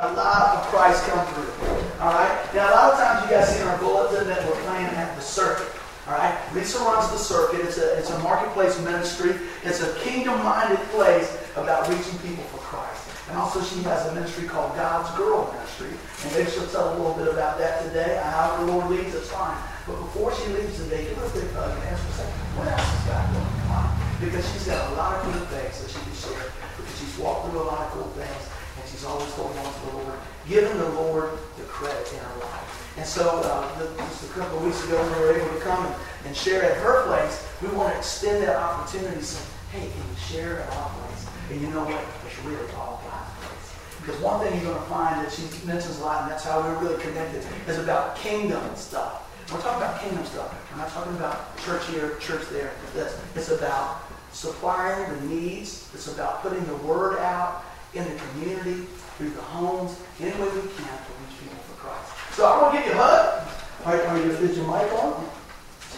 a lot of Christ come through. All right? Now, a lot of times you guys see in our bulletin that we're playing at the circuit. All right? Lisa runs the circuit. It's a, it's a marketplace ministry. It's a kingdom-minded place about reaching people for Christ. And also she has a ministry called God's Girl Ministry. And maybe she'll tell a little bit about that today. However the Lord leads, it's fine. But before she leaves today, give her a big hug and ask her, say, what else is God doing? Come on. Because she's got a lot of good things that she can share. Because she's walked through a lot of cool things. She's always holding on to the Lord, giving the Lord the credit in our life. And so uh, just a couple of weeks ago, we were able to come and, share at her place. We want to extend that opportunity. Say, hey, can you share at our place? And you know what? It's really all God's place. Because one thing you're going to find that she mentions a lot, and that's how we're really connected, is about kingdom stuff. We're talking about kingdom stuff. We're not talking about church here, church there. It's about supplying the needs. It's about putting the word out in the community, through the homes, any way we can to reach people for Christ. So I want to give you a hug. All right, are you, is your mic on?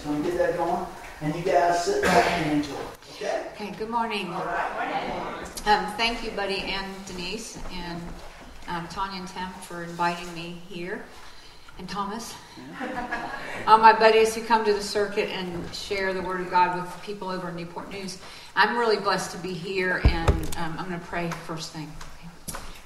Let me get that going. And you guys sit back and enjoy. Okay? Okay, good morning. All right. Um, thank you, Buddy and Denise, and um, Tanya and Tim for inviting me here, and Thomas. All my buddies who come to the circuit and share the Word of God with people over in Newport News. I'm really blessed to be here, and um, I'm going to pray first thing.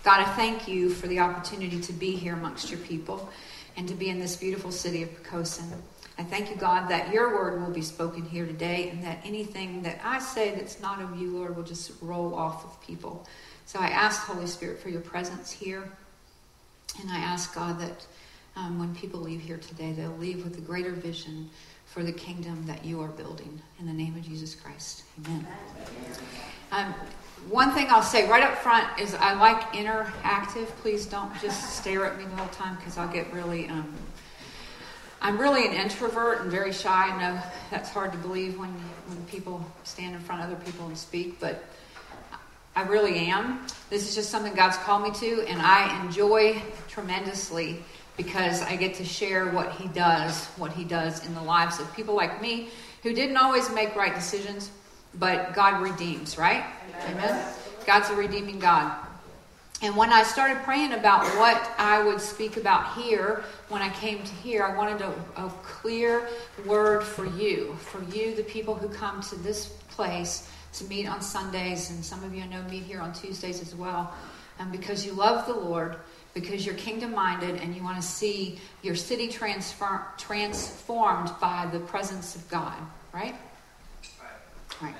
God, I thank you for the opportunity to be here amongst your people and to be in this beautiful city of Poquoson. I thank you, God, that your word will be spoken here today and that anything that I say that's not of you, Lord, will just roll off of people. So I ask, Holy Spirit, for your presence here. And I ask, God, that um, when people leave here today, they'll leave with a greater vision for the kingdom that you are building. In the name of Jesus Christ. Amen. Um, one thing I'll say right up front is I like interactive. Please don't just stare at me the whole time because I'll get really. Um, I'm really an introvert and very shy. I know that's hard to believe when when people stand in front of other people and speak, but I really am. This is just something God's called me to, and I enjoy tremendously because I get to share what He does, what He does in the lives of people like me who didn't always make right decisions, but God redeems, right? Amen. Amen. God's a redeeming God. And when I started praying about what I would speak about here, when I came to here, I wanted a, a, clear word for you, for you, the people who come to this place to meet on Sundays, and some of you I know meet here on Tuesdays as well, and because you love the Lord, because you're kingdom minded, and you want to see your city transfer, transformed by the presence of God, right? Right.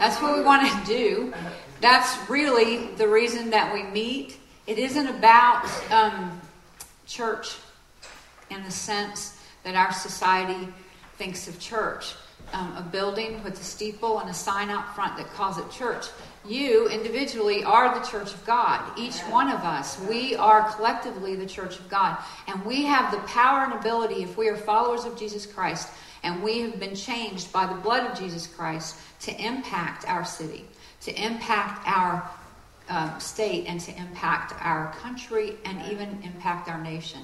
That's what we want to do. That's really the reason that we meet. It isn't about um, church in the sense that our society thinks of church. Um, a building with a steeple and a sign out front that calls it church. You individually are the church of God. Each one of us, we are collectively the church of God. And we have the power and ability, if we are followers of Jesus Christ, and we have been changed by the blood of Jesus Christ to impact our city, to impact our um, state, and to impact our country, and even impact our nation.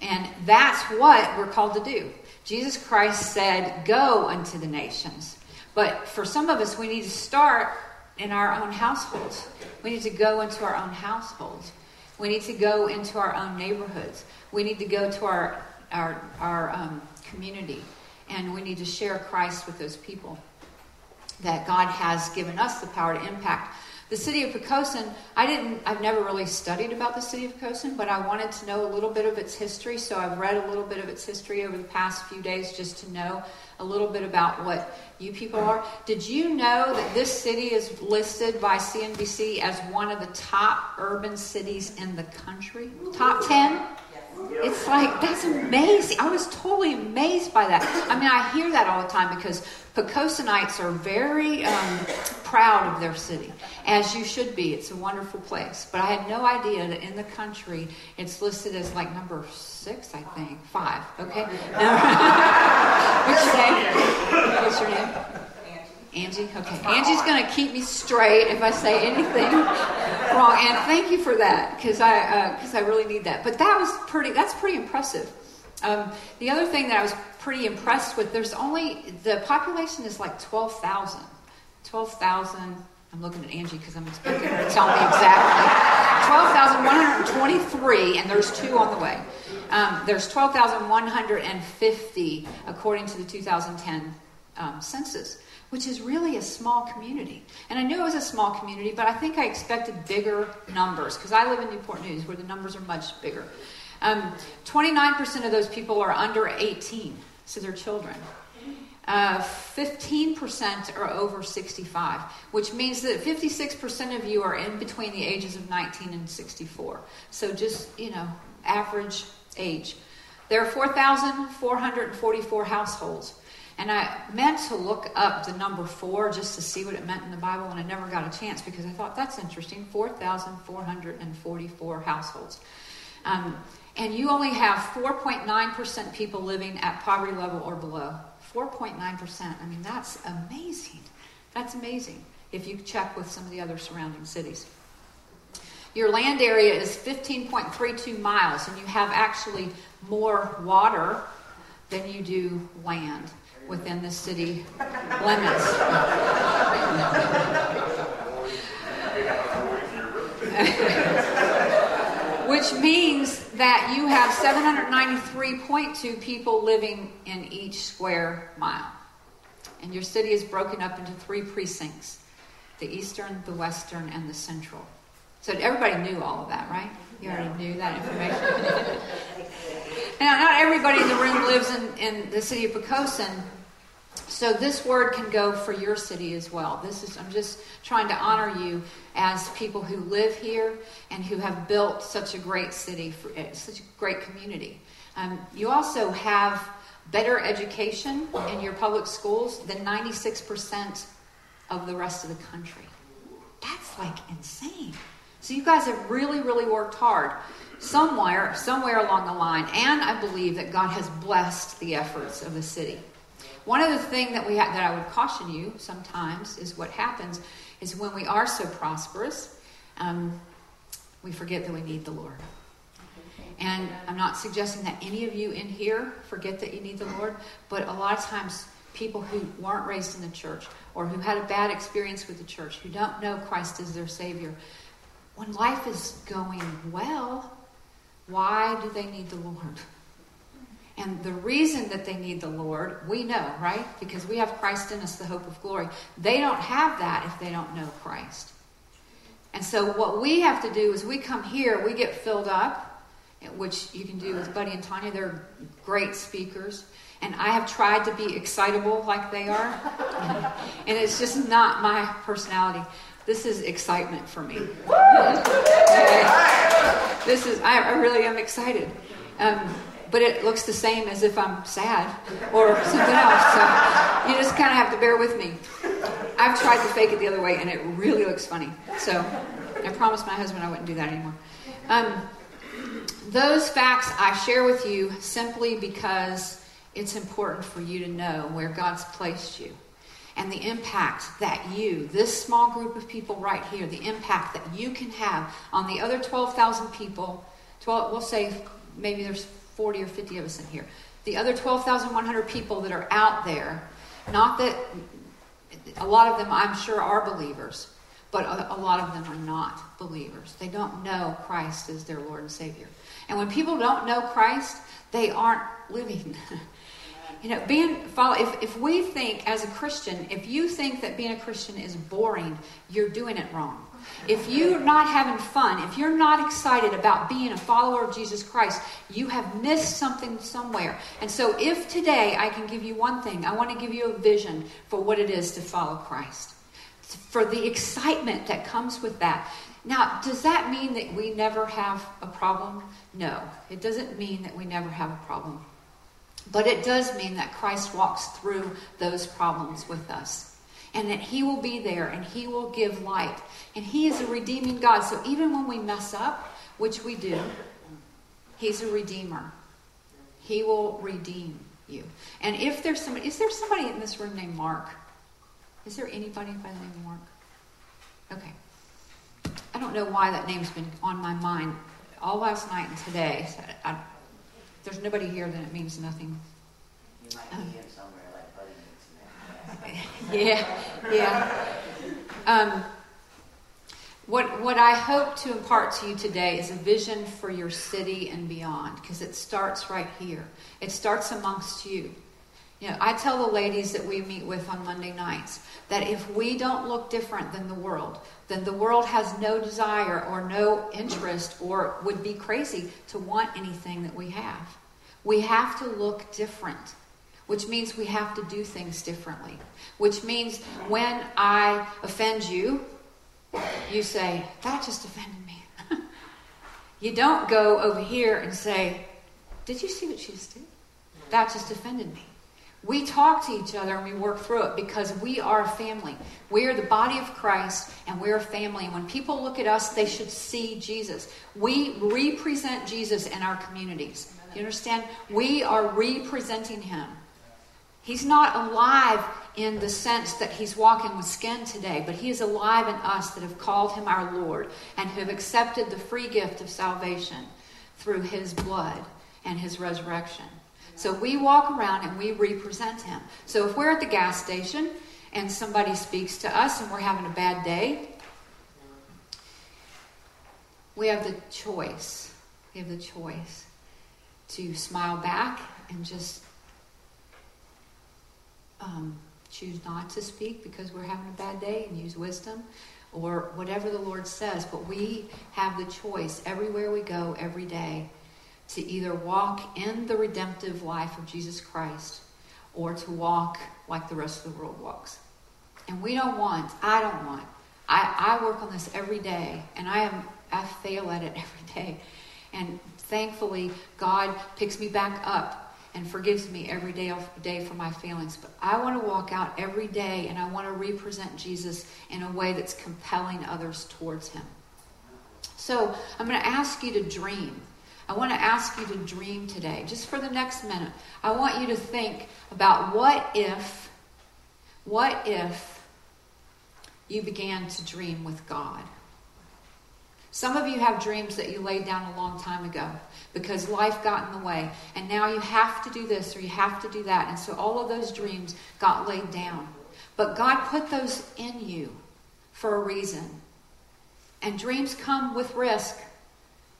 And that's what we're called to do. Jesus Christ said, Go unto the nations. But for some of us, we need to start in our own households. We need to go into our own households. We need to go into our own neighborhoods. We need to go to our, our, our um, community. And we need to share Christ with those people that God has given us the power to impact. The city of Poquoson, I didn't, I've never really studied about the city of Poquoson, but I wanted to know a little bit of its history, so I've read a little bit of its history over the past few days just to know a little bit about what you people are. Did you know that this city is listed by CNBC as one of the top urban cities in the country? Top 10? It's like, that's amazing. I was totally amazed by that. I mean, I hear that all the time because Poquosonites are very um, proud of their city, as you should be. It's a wonderful place. But I had no idea that in the country it's listed as like number six, I think. Five, okay? What's your name? What's your name? Angie? Okay. Angie's going to keep me straight if I say anything wrong. And thank you for that because I because uh, I really need that. But that was pretty. That's pretty impressive. Um, the other thing that I was pretty impressed with, there's only the population is like twelve thousand. Twelve thousand. I'm looking at Angie because I'm expecting her to tell me exactly. 12,123, and there's two on the way. Um, there's 12,150 according to the 2010 um, census, which is really a small community. And I knew it was a small community, but I think I expected bigger numbers because I live in Newport News where the numbers are much bigger. Um, 29% of those people are under 18, so they're children. Uh, 15% are over 65, which means that 56% of you are in between the ages of 19 and 64. So just, you know, average age. There are 4,444 households. And I meant to look up the number four just to see what it meant in the Bible, and I never got a chance because I thought that's interesting 4,444 households. Um, and you only have 4.9% people living at poverty level or below. 4.9%. I mean, that's amazing. That's amazing if you check with some of the other surrounding cities. Your land area is 15.32 miles, and you have actually more water than you do land within the city limits. Which means that you have 793.2 people living in each square mile. And your city is broken up into three precincts the eastern, the western, and the central. So everybody knew all of that, right? You already knew that information. now, not everybody in the room lives in, in the city of Poquoson, so this word can go for your city as well. This is I'm just trying to honor you as people who live here and who have built such a great city, for, eh, such a great community. Um, you also have better education in your public schools than 96% of the rest of the country. That's like insane. So you guys have really, really worked hard somewhere, somewhere along the line, and I believe that God has blessed the efforts of the city. One of the things that we ha- that I would caution you sometimes is what happens is when we are so prosperous, um, we forget that we need the Lord. And I'm not suggesting that any of you in here forget that you need the Lord, but a lot of times people who weren't raised in the church or who had a bad experience with the church, who don't know Christ as their Savior, when life is going well, why do they need the Lord? And the reason that they need the Lord, we know, right? Because we have Christ in us, the hope of glory. They don't have that if they don't know Christ. And so, what we have to do is we come here, we get filled up, which you can do with Buddy and Tanya. They're great speakers. And I have tried to be excitable like they are. and it's just not my personality. This is excitement for me. this is, I, really am excited. Um, but it looks the same as if I'm sad or something else. So you just kind of have to bear with me. I've tried to fake it the other way, and it really looks funny. So I promised my husband I wouldn't do that anymore. Um, those facts I share with you simply because it's important for you to know where God's placed you and the impact that you, this small group of people right here, the impact that you can have on the other 12,000 people, 12, we'll say maybe there's 40 or 50 of us in here. The other 12,100 people that are out there, not that a lot of them I'm sure are believers, but a, lot of them are not believers. They don't know Christ as their Lord and Savior. And when people don't know Christ, they aren't living. you know, being follow. If if we think as a Christian, if you think that being a Christian is boring, you're doing it wrong. If you're not having fun, if you're not excited about being a follower of Jesus Christ, you have missed something somewhere. And so, if today I can give you one thing, I want to give you a vision for what it is to follow Christ, for the excitement that comes with that. Now, does that mean that we never have a problem? No, it doesn't mean that we never have a problem. But it does mean that Christ walks through those problems with us and that He will be there and He will give light. And He is a redeeming God. So even when we mess up, which we do, He's a redeemer. He will redeem you. And if there's somebody, is there somebody in this room named Mark? Is there anybody by the name of Mark? Okay. I don't know why that name's been on my mind all last night and today. So I, there's nobody here, then it means nothing. You might be um, somewhere like Buddy yeah, yeah. Um, What, what I hope to impart to you today is a vision for your city and beyond, because it starts right here. It starts amongst you. You know, I tell the ladies that we meet with on Monday nights that if we don't look different than the world, then the world has no desire or no interest or would be crazy to want anything that we have. We have to look different, which means we have to do things differently, which means when I offend you, you say, That just offended me. you don't go over here and say, Did you see what she just did? That just offended me. We talk to each other and we work through it because we are a family. We are the body of Christ and we're a family. When people look at us, they should see Jesus. We represent Jesus in our communities. You understand? We are representing him. He's not alive in the sense that he's walking with skin today, but he is alive in us that have called him our Lord and who have accepted the free gift of salvation through his blood and his resurrection. So we walk around and we represent him. So if we're at the gas station and somebody speaks to us and we're having a bad day, we have the choice. We have the choice to smile back and just um, choose not to speak because we're having a bad day and use wisdom or whatever the Lord says. But we have the choice everywhere we go, every day, to either walk in the redemptive life of Jesus Christ or to walk like the rest of the world walks. And we don't want, I don't want, I, I work on this every day and I am I fail at it every day. And thankfully, God picks me back up and forgives me every day, day for my failings. But I want to walk out every day and I want to represent Jesus in a way that's compelling others towards him. So I'm going to ask you to dream. I want to ask you to dream today, just for the next minute. I want you to think about what if, what if you began to dream with God? Some of you have dreams that you laid down a long time ago because life got in the way. And now you have to do this or you have to do that. And so all of those dreams got laid down. But God put those in you for a reason. And dreams come with risk.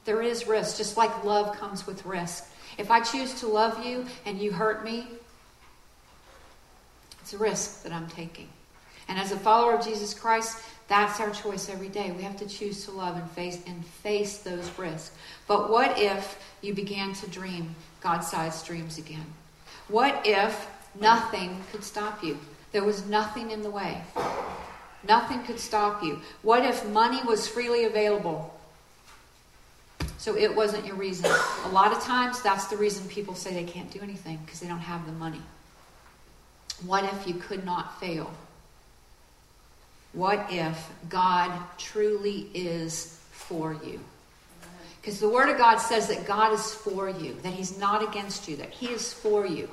There is risk, just like love comes with risk. If I choose to love you and you hurt me, it's a risk that I'm taking. And as a follower of Jesus Christ, that's our choice every day. We have to choose to love and face and face those risks. But what if you began to dream God-sized dreams again? What if nothing could stop you? There was nothing in the way. Nothing could stop you. What if money was freely available? So it wasn't your reason. A lot of times that's the reason people say they can't do anything because they don't have the money. What if you could not fail? What if God truly is for you? Because the Word of God says that God is for you, that He's not against you, that He is for you.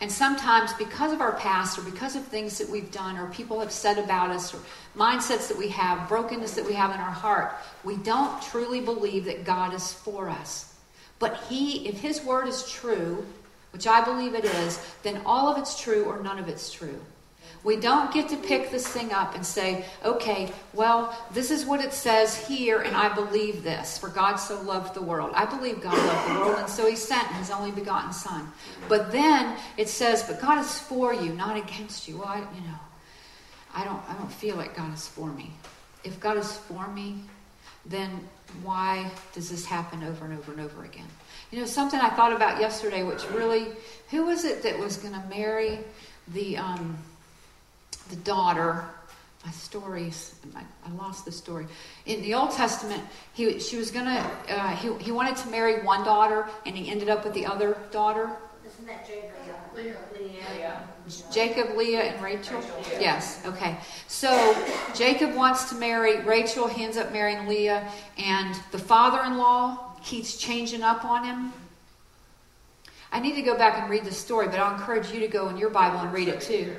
And sometimes, because of our past, or because of things that we've done, or people have said about us, or mindsets that we have, brokenness that we have in our heart, we don't truly believe that God is for us. But He, if His Word is true, which I believe it is, then all of it's true or none of it's true. We don't get to pick this thing up and say, okay, well, this is what it says here, and I believe this. For God so loved the world. I believe God loved the world, and so he sent his only begotten Son. But then it says, but God is for you, not against you. Well, I, you know, I don't, I don't feel like God is for me. If God is for me, then why does this happen over and over and over again? You know, something I thought about yesterday, which really, who was it that was going to marry the, um, the daughter. My stories, I, I, lost the story. In the Old Testament, he, she was gonna, uh, he, he wanted to marry one daughter, and he ended up with the other daughter. Isn't that Jacob? Leah. Leah. Jacob, Leah, and Rachel? Yes, okay. So Jacob wants to marry Rachel. He ends up marrying Leah. And the father in law keeps changing up on him. I need to go back and read the story, but I'll encourage you to go in your Bible and read it too.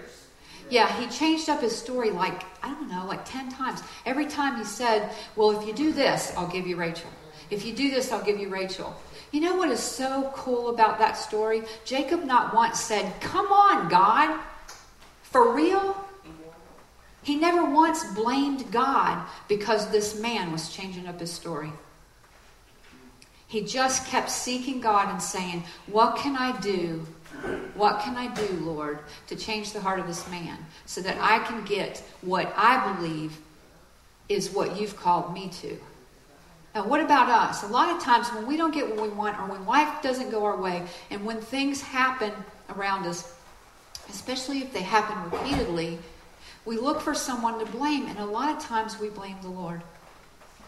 Yeah, he changed up his story like, I don't know, like 10 times. Every time he said, Well, if you do this, I'll give you Rachel. If you do this, I'll give you Rachel. You know what is so cool about that story? Jacob not once said, Come on, God. For real? He never once blamed God because this man was changing up his story. He just kept seeking God and saying, What can I do? What can I do, Lord, to change the heart of this man so that I can get what I believe is what you've called me to? Now, what about us? A lot of times when we don't get what we want or when life doesn't go our way and when things happen around us, especially if they happen repeatedly, we look for someone to blame. And a lot of times we blame the Lord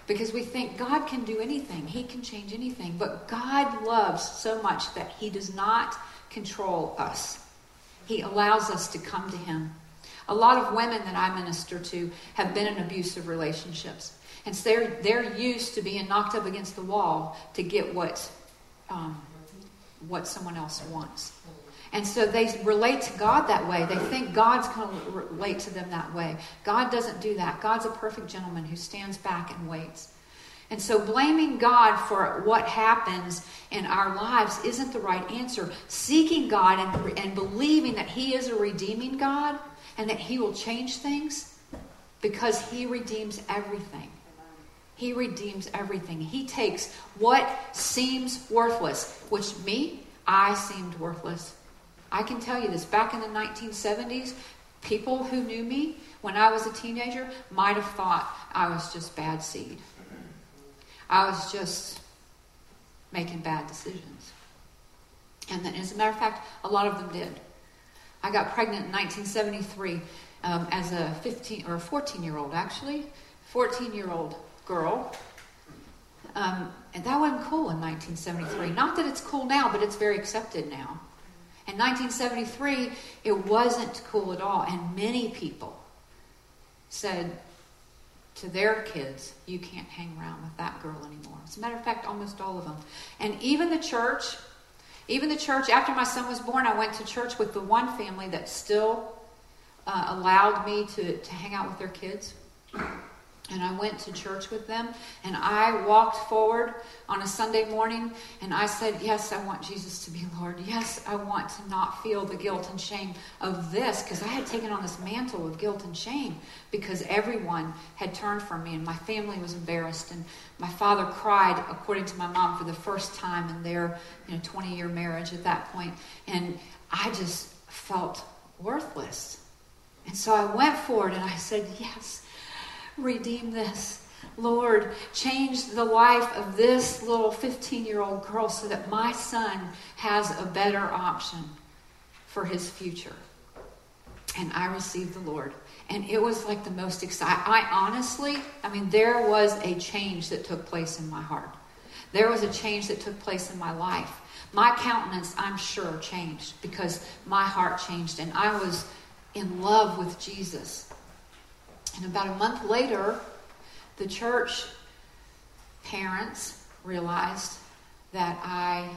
because we think God can do anything, He can change anything. But God loves so much that He does not control us, He allows us to come to Him. A lot of women that I minister to have been in abusive relationships. And so they're, they're used to being knocked up against the wall to get what, um, what someone else wants. And so they relate to God that way. They think God's going to relate to them that way. God doesn't do that. God's a perfect gentleman who stands back and waits. And so blaming God for what happens in our lives isn't the right answer. Seeking God and, and believing that He is a redeeming God and that He will change things because He redeems everything. He redeems everything. He takes what seems worthless, which me, I seemed worthless. I can tell you this back in the 1970s, people who knew me when I was a teenager might have thought I was just bad seed. I was just making bad decisions. And then, as a matter of fact, a lot of them did. I got pregnant in 1973 um, as a 15 or a 14 year old, actually, 14 year old girl. Um, and that wasn't cool in 1973. Not that it's cool now, but it's very accepted now. In 1973, it wasn't cool at all. And many people said to their kids, You can't hang around with that girl anymore. As a matter of fact, almost all of them. And even the church, even the church, after my son was born, I went to church with the one family that still uh, allowed me to, to hang out with their kids. And I went to church with them, and I walked forward on a Sunday morning, and I said, Yes, I want Jesus to be Lord. Yes, I want to not feel the guilt and shame of this, because I had taken on this mantle of guilt and shame because everyone had turned from me, and my family was embarrassed, and my father cried, according to my mom, for the first time in their you know, 20 year marriage at that point. And I just felt worthless. And so I went forward and I said, Yes redeem this. Lord, change the life of this little 15 year old girl so that my son has a better option for his future. And I received the Lord. And it was like the most exciting. I honestly, I mean, there was a change that took place in my heart. There was a change that took place in my life. My countenance, I'm sure, changed because my heart changed and I was in love with Jesus. And about a month later, the church parents realized that I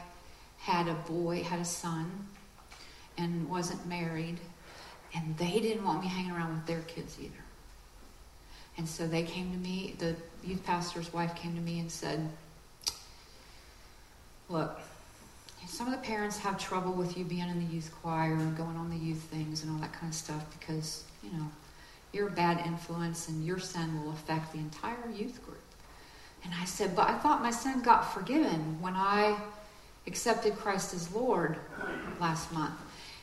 had a boy, had a son, and wasn't married, and they didn't want me hanging around with their kids either. And so they came to me, the youth pastor's wife came to me and said, Look, some of the parents have trouble with you being in the youth choir and going on the youth things and all that kind of stuff because, you know, you're a bad influence and your son will affect the entire youth group. And I said, But I thought my son got forgiven when I accepted Christ as Lord last month.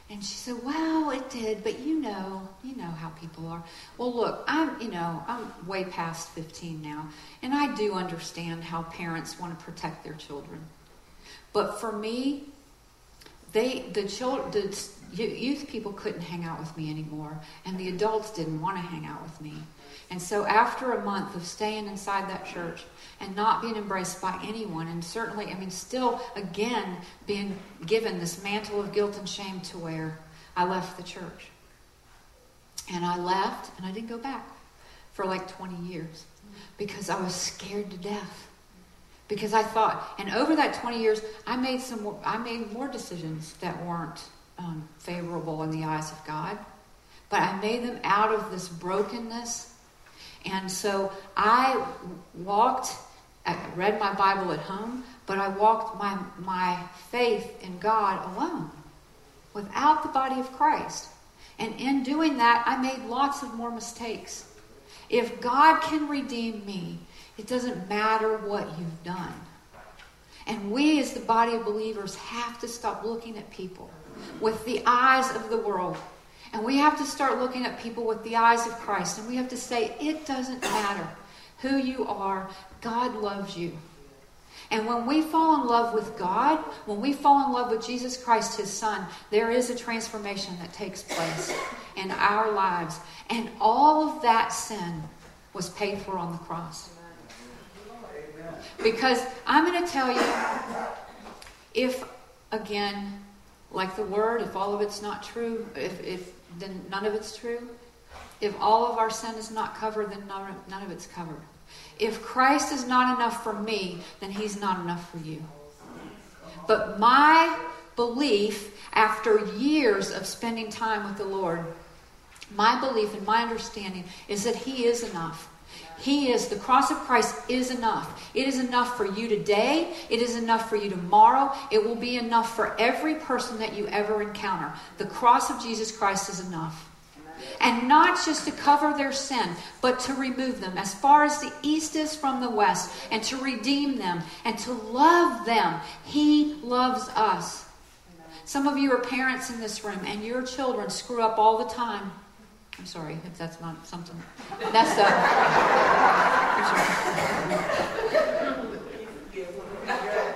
And she said, Well, it did, but you know, you know how people are. Well, look, I'm, you know, I'm way past 15 now, and I do understand how parents want to protect their children. But for me, they, the children, the youth people couldn't hang out with me anymore, and the adults didn't want to hang out with me. And so, after a month of staying inside that church and not being embraced by anyone, and certainly, I mean, still again being given this mantle of guilt and shame to wear, I left the church. And I left, and I didn't go back for like 20 years because I was scared to death. Because I thought, and over that 20 years, I made some, I made more decisions that weren't um, favorable in the eyes of God. But I made them out of this brokenness. And so I walked, I read my Bible at home, but I walked my, my faith in God alone without the body of Christ. And in doing that, I made lots of more mistakes. If God can redeem me, it doesn't matter what you've done. And we, as the body of believers, have to stop looking at people with the eyes of the world. And we have to start looking at people with the eyes of Christ. And we have to say, it doesn't matter who you are, God loves you. And when we fall in love with God, when we fall in love with Jesus Christ, His Son, there is a transformation that takes place in our lives. And all of that sin was paid for on the cross. Because I'm going to tell you, if, again, like the word, if all of it's not true, if, if then none of it's true, if all of our sin is not covered, then none of, none of it's covered. If Christ is not enough for me, then he's not enough for you. But my belief, after years of spending time with the Lord, my belief and my understanding is that he is enough. He is, the cross of Christ is enough. It is enough for you today. It is enough for you tomorrow. It will be enough for every person that you ever encounter. The cross of Jesus Christ is enough. And not just to cover their sin, but to remove them as far as the east is from the west, and to redeem them and to love them. He loves us. Some of you are parents in this room, and your children screw up all the time. I'm sorry if that's not something. That's the.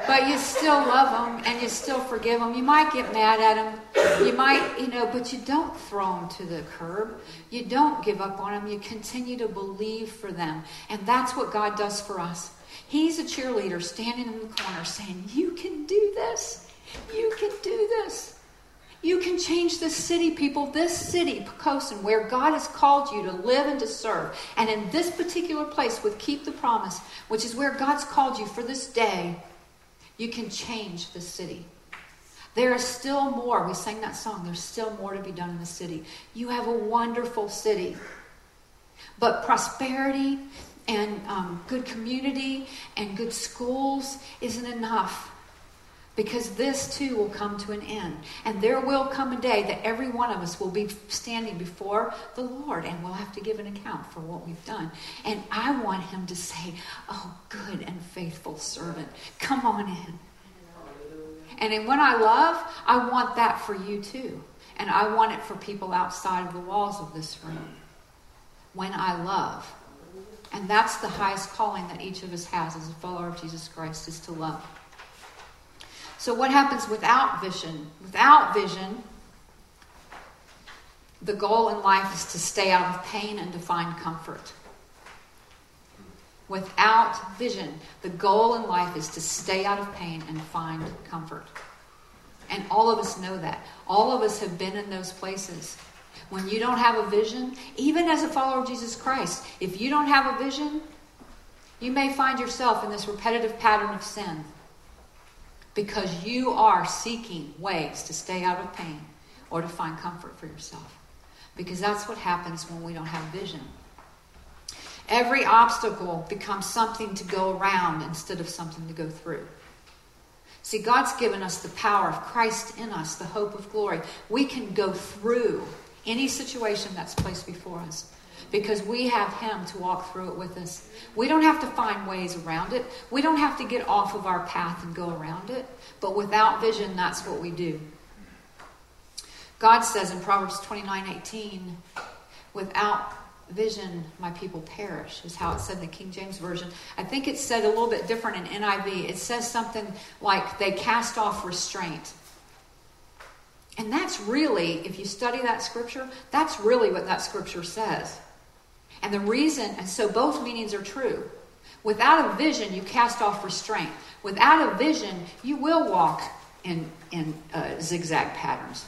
but you still love them and you still forgive them. You might get mad at them. You might, you know, but you don't throw them to the curb. You don't give up on them. You continue to believe for them. And that's what God does for us. He's a cheerleader standing in the corner saying, You can do this. You can do this. You can change this city, people. This city, Poquoson, where God has called you to live and to serve. And in this particular place with Keep the Promise, which is where God's called you for this day, you can change the city. There is still more. We sang that song. There's still more to be done in the city. You have a wonderful city. But prosperity and um, good community and good schools isn't enough because this too will come to an end. And there will come a day that every one of us will be standing before the Lord and we'll have to give an account for what we've done. And I want him to say, Oh, good and faithful servant, come on in. And in when I love, I want that for you too. And I want it for people outside of the walls of this room. When I love. And that's the highest calling that each of us has as a follower of Jesus Christ is to love. So, what happens without vision? Without vision, the goal in life is to stay out of pain and to find comfort. Without vision, the goal in life is to stay out of pain and find comfort. And all of us know that. All of us have been in those places. When you don't have a vision, even as a follower of Jesus Christ, if you don't have a vision, you may find yourself in this repetitive pattern of sin because you are seeking ways to stay out of pain or to find comfort for yourself. Because that's what happens when we don't have vision. Every obstacle becomes something to go around instead of something to go through. See, God's given us the power of Christ in us, the hope of glory. We can go through any situation that's placed before us because we have Him to walk through it with us. We don't have to find ways around it. We don't have to get off of our path and go around it. But without vision, that's what we do. God says in Proverbs 29 18, without vision, my people perish, is how it said in the King James Version. I think it's said a little bit different in NIV. It says something like they cast off restraint. And that's really, if you study that scripture, that's really what that scripture says. And the reason, and so both meanings are true. Without a vision, you cast off restraint. Without a vision, you will walk in, in uh, zigzag patterns.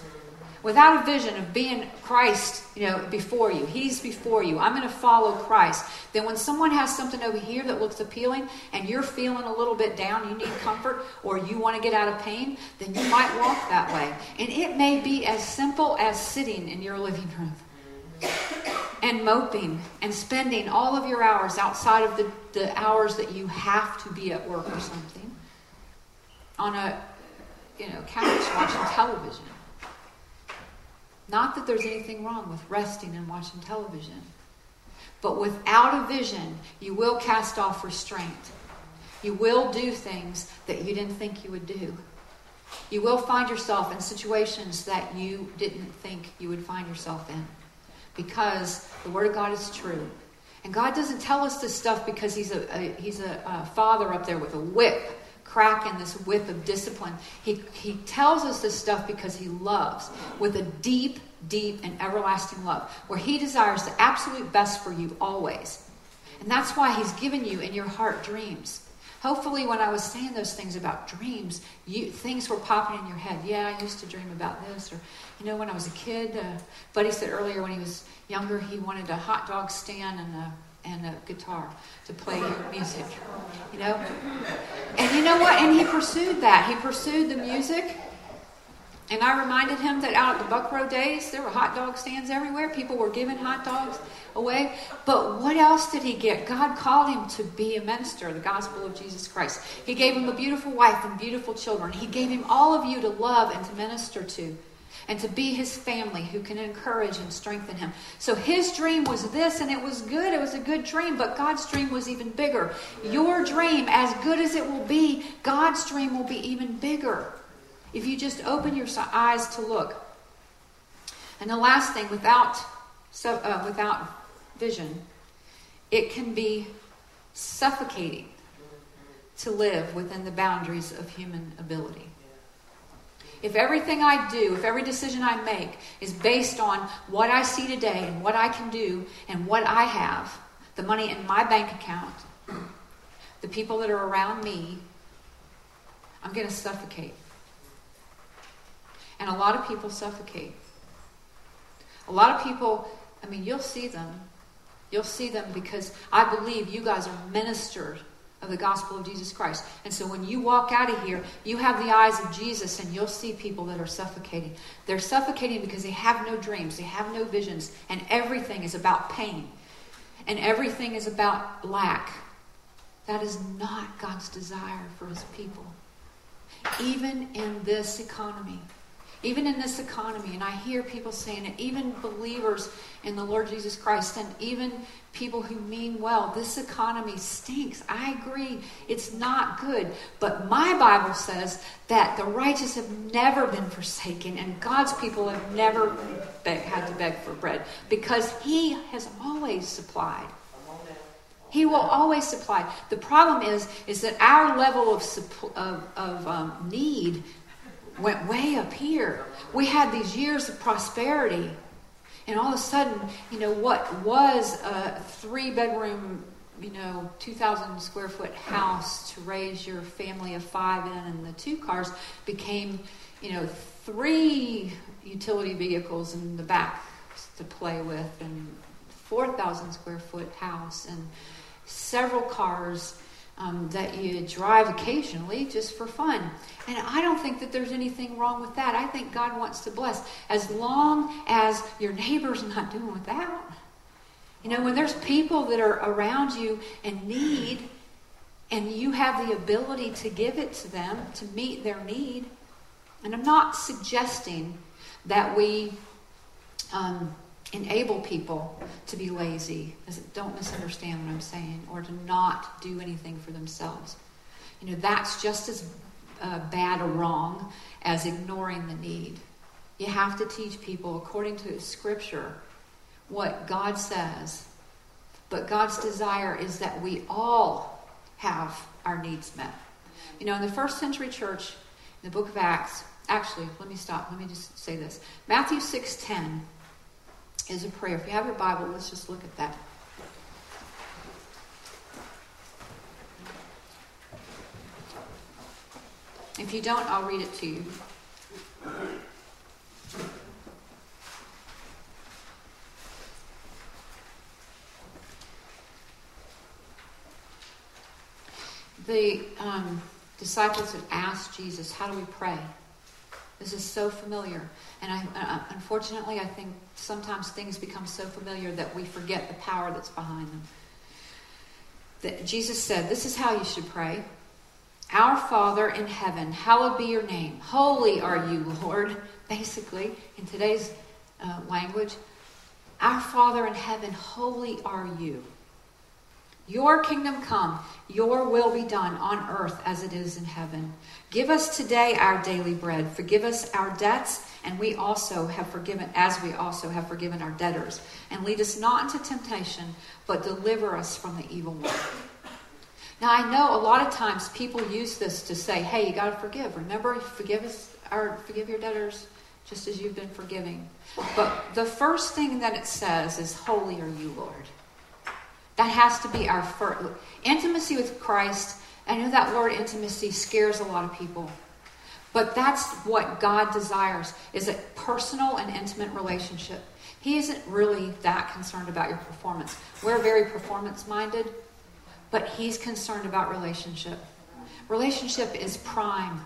Without a vision of being Christ, you know, before you, He's before you. I'm going to follow Christ. Then when someone has something over here that looks appealing, and you're feeling a little bit down, you need comfort, or you want to get out of pain, then you might walk that way. And it may be as simple as sitting in your living room and moping and spending all of your hours outside of the, the hours that you have to be at work or something on a you know couch watching television Not that there's anything wrong with resting and watching television. But without a vision, you will cast off restraint. You will do things that you didn't think you would do. You will find yourself in situations that you didn't think you would find yourself in because the Word of God is true. And God doesn't tell us this stuff because He's a, a He's a, a father up there with a whip, cracking this whip of discipline. He, he tells us this stuff because He loves with a deep, deep, and everlasting love, where He desires the absolute best for you always. And that's why He's given you in your heart dreams. Hopefully, when I was saying those things about dreams, you, things were popping in your head. Yeah, I used to dream about this. Or, you know, when I was a kid, uh, Buddy said earlier when he was younger, he wanted a hot dog stand and a, and a guitar to play music. You know? And you know what? And he pursued that. He pursued the music and I reminded him that out at the Buck Road days, there were hot dog stands everywhere. People were giving hot dogs away. But what else did he get? God called him to be a minister, of the gospel of Jesus Christ. He gave him a beautiful wife and beautiful children. He gave him all of you to love and to minister to. And to be his family who can encourage and strengthen him. So his dream was this, and it was good. It was a good dream, but God's dream was even bigger. Your dream, as good as it will be, God's dream will be even bigger. If you just open your eyes to look. And the last thing, without, so, uh, without vision, it can be suffocating to live within the boundaries of human ability. If everything I do, if every decision I make is based on what I see today and what I can do and what I have, the money in my bank account, the people that are around me, I'm going to suffocate. And a lot of people suffocate. A lot of people, I mean, you'll see them. You'll see them because I believe you guys are ministers of the gospel of Jesus Christ. And so when you walk out of here, you have the eyes of Jesus and you'll see people that are suffocating. They're suffocating because they have no dreams, they have no visions, and everything is about pain. And everything is about lack. That is not God's desire for his people. Even in this economy, even in this economy, and I hear people saying it, even believers in the Lord Jesus Christ, and even people who mean well, this economy stinks. I agree, it's not good. But my Bible says that the righteous have never been forsaken, and God's people have never beg, had to beg for bread because He has always supplied. He will always supply. The problem is, is that our level of, of, of um, need went way up here. We had these years of prosperity. And all of a sudden, you know, what was a three bedroom, you know, 2,000 square foot house to raise your family of five in and the two cars became, you know, three utility vehicles in the back to play with and 4,000 square foot house and several cars um, that you drive occasionally just for fun. And I don't think that there's anything wrong with that. I think God wants to bless as long as your neighbor's not doing without. You know, when there's people that are around you and need, and you have the ability to give it to them to meet their need. And I'm not suggesting that we um, enable people to be lazy. Don't misunderstand what I'm saying, or to not do anything for themselves. You know, that's just as uh, bad or wrong as ignoring the need. You have to teach people according to Scripture what God says. But God's desire is that we all have our needs met. You know, in the first century church, in the book of Acts, actually, let me stop. Let me just say this. Matthew 6:10 is a prayer. If you have your Bible, let's just look at that. If you don't, I'll read it to you. The um, disciples had asked Jesus, How do we pray? This is so familiar. And I, uh, unfortunately, I think sometimes things become so familiar that we forget the power that's behind them. That Jesus said, This is how you should pray. Our Father in heaven, hallowed be your name. Holy are you, Lord. Basically, in today's uh, language. Our Father in heaven, holy are you. Your kingdom come, your will be done on earth as it is in heaven. Give us today our daily bread. Forgive us our debts, and we also have forgiven, as we also have forgiven our debtors. And lead us not into temptation, but deliver us from the evil one. Now, I know a lot of times people use this to say, hey, you got to forgive. Remember, forgive us, or forgive your debtors just as you've been forgiving. But the first thing that it says is, holy are you, Lord. That has to be our first. Intimacy with Christ, I know that word intimacy scares a lot of people. But that's what God desires is a personal and intimate relationship. He isn't really that concerned about your performance. We're very performance minded, but he's concerned about relationship. Relationship is prime.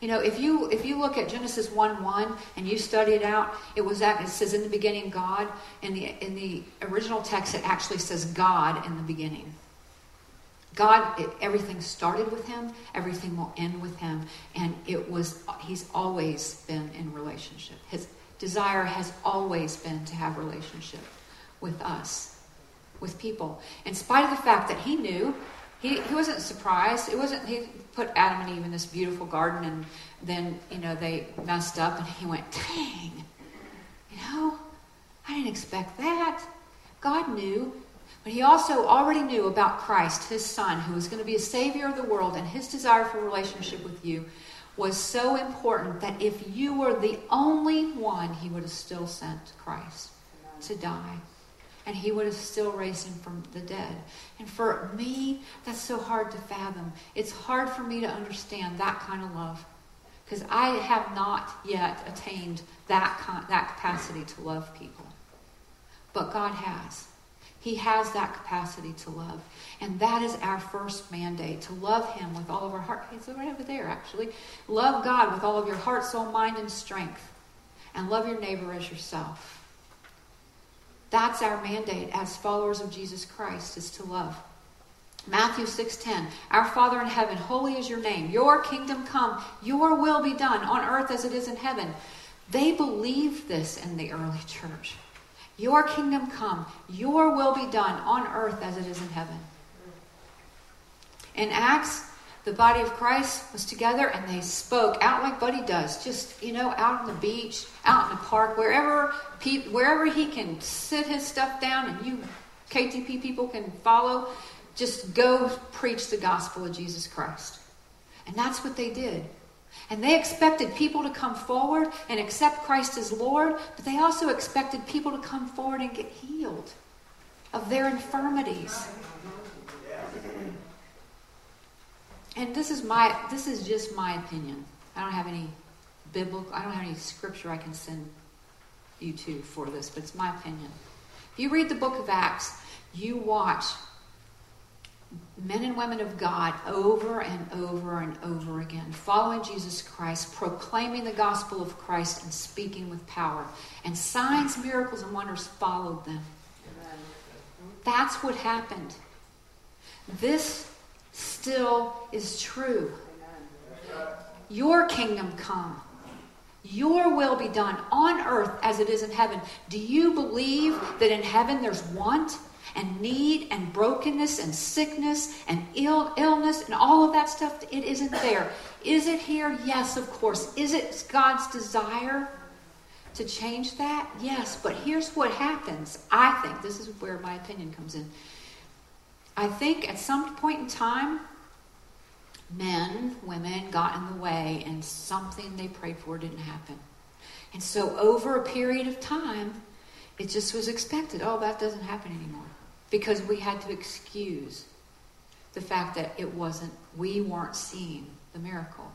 You know, if you if you look at Genesis 1 1 and you study it out, it was that it says in the beginning God. In the in the original text it actually says God in the beginning. God, it, everything started with him, everything will end with him, and it was he's always been in relationship. His desire has always been to have relationship with us, with people. In spite of the fact that he knew he, he wasn't surprised. It wasn't he put Adam and Eve in this beautiful garden and then, you know, they messed up and he went, dang, you know, I didn't expect that. God knew. But he also already knew about Christ, his son, who was going to be a savior of the world, and his desire for relationship with you was so important that if you were the only one, he would have still sent Christ to die and he would have still raised him from the dead. And for me, that's so hard to fathom. It's hard for me to understand that kind of love because I have not yet attained that, that capacity to love people. But God has. He has that capacity to love. And that is our first mandate to love Him with all of our heart. It's right over there, actually. Love God with all of your heart, soul, mind, and strength. And love your neighbor as yourself. That's our mandate as followers of Jesus Christ is to love. Matthew 6:10 Our Father in heaven, holy is your name. Your kingdom come, your will be done on earth as it is in heaven. They believed this in the early church. Your kingdom come, your will be done on earth as it is in heaven. In Acts the body of Christ was together and they spoke out like Buddy does, just, you know, out on the beach, out in the park, wherever, wherever he can sit his stuff down and you KTP people can follow, just go preach the gospel of Jesus Christ. And that's what they did. And they expected people to come forward and accept Christ as Lord, but they also expected people to come forward and get healed of their infirmities. and this is my this is just my opinion. I don't have any biblical I don't have any scripture I can send you to for this, but it's my opinion. If you read the book of Acts, you watch men and women of God over and over and over again, following Jesus Christ, proclaiming the gospel of Christ, and speaking with power. And signs, miracles, and wonders followed them. That's what happened. This still is true. Your kingdom come. Your will be done on earth as it is in heaven. Do you believe that in heaven there's want and need and brokenness and sickness and Ill, illness and all of that stuff? It isn't there. Is it here? Yes, of course. Is it God's desire to change that? Yes, but here's what happens. I think this is where my opinion comes in. I think at some point in time, men, women got in the way and something they prayed for didn't happen. And so over a period of time, it just was expected. Oh, that doesn't happen anymore. Because we had to excuse the fact that it wasn't, we weren't seeing the miracle.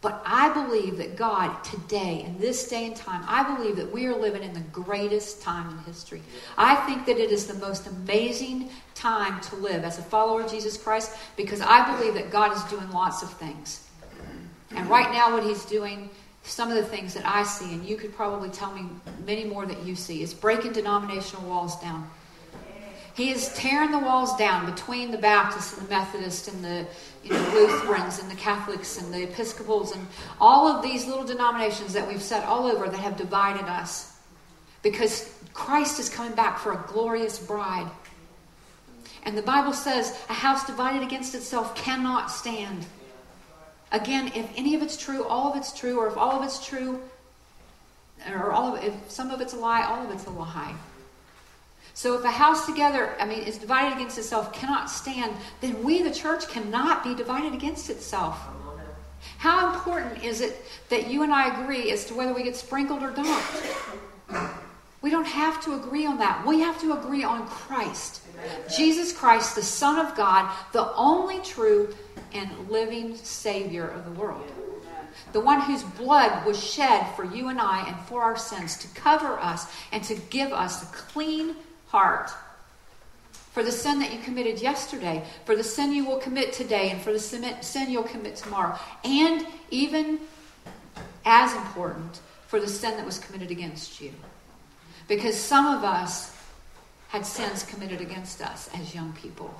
But I believe that God today, in this day and time, I believe that we are living in the greatest time in history. I think that it is the most amazing time to live as a follower of Jesus Christ because I believe that God is doing lots of things. And right now, what He's doing, some of the things that I see, and you could probably tell me many more that you see, is breaking denominational walls down. He is tearing the walls down between the Baptists and the Methodists and the you know, Lutherans and the Catholics and the Episcopals and all of these little denominations that we've set all over that have divided us. Because Christ is coming back for a glorious bride. And the Bible says a house divided against itself cannot stand. Again, if any of it's true, all of it's true, or if all of it's true, or all of if some of it's a lie, all of it's a lie. So if a house together, I mean, is divided against itself, cannot stand, then we, the church, cannot be divided against itself. How important is it that you and I agree as to whether we get sprinkled or don't? We don't have to agree on that. We have to agree on Christ. Jesus Christ, the Son of God, the only true and living Savior of the world. The one whose blood was shed for you and I and for our sins to cover us and to give us a clean heart for the sin that you committed yesterday, for the sin you will commit today, and for the sin you'll commit tomorrow. And even as important, for the sin that was committed against you. Because some of us had sins committed against us as young people.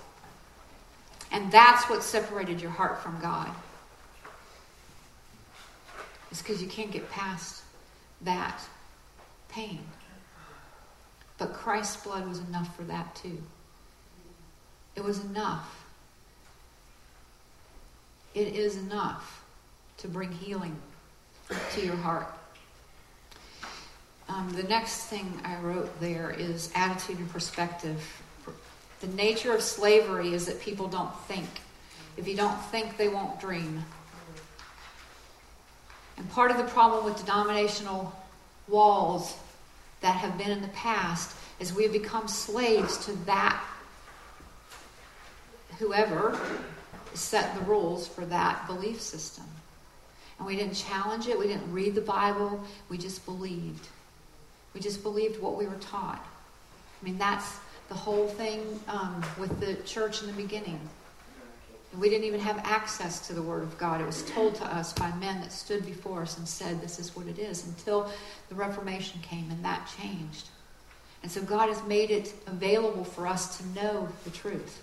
And that's what separated your heart from God. It's because you can't get past that pain. But Christ's blood was enough for that too. It was enough. It is enough to bring healing to your heart. Um, the next thing I wrote there is attitude and perspective. The nature of slavery is that people don't think. If you don't think, they won't dream. And part of the problem with denominational walls that have been in the past as we have become slaves to that whoever set the rules for that belief system. And we didn't challenge it, we didn't read the Bible, we just believed. We just believed what we were taught. I mean, that's the whole thing um, with the church in the beginning. We didn't even have access to the Word of God. It was told to us by men that stood before us and said, This is what it is, until the Reformation came and that changed. And so God has made it available for us to know the truth.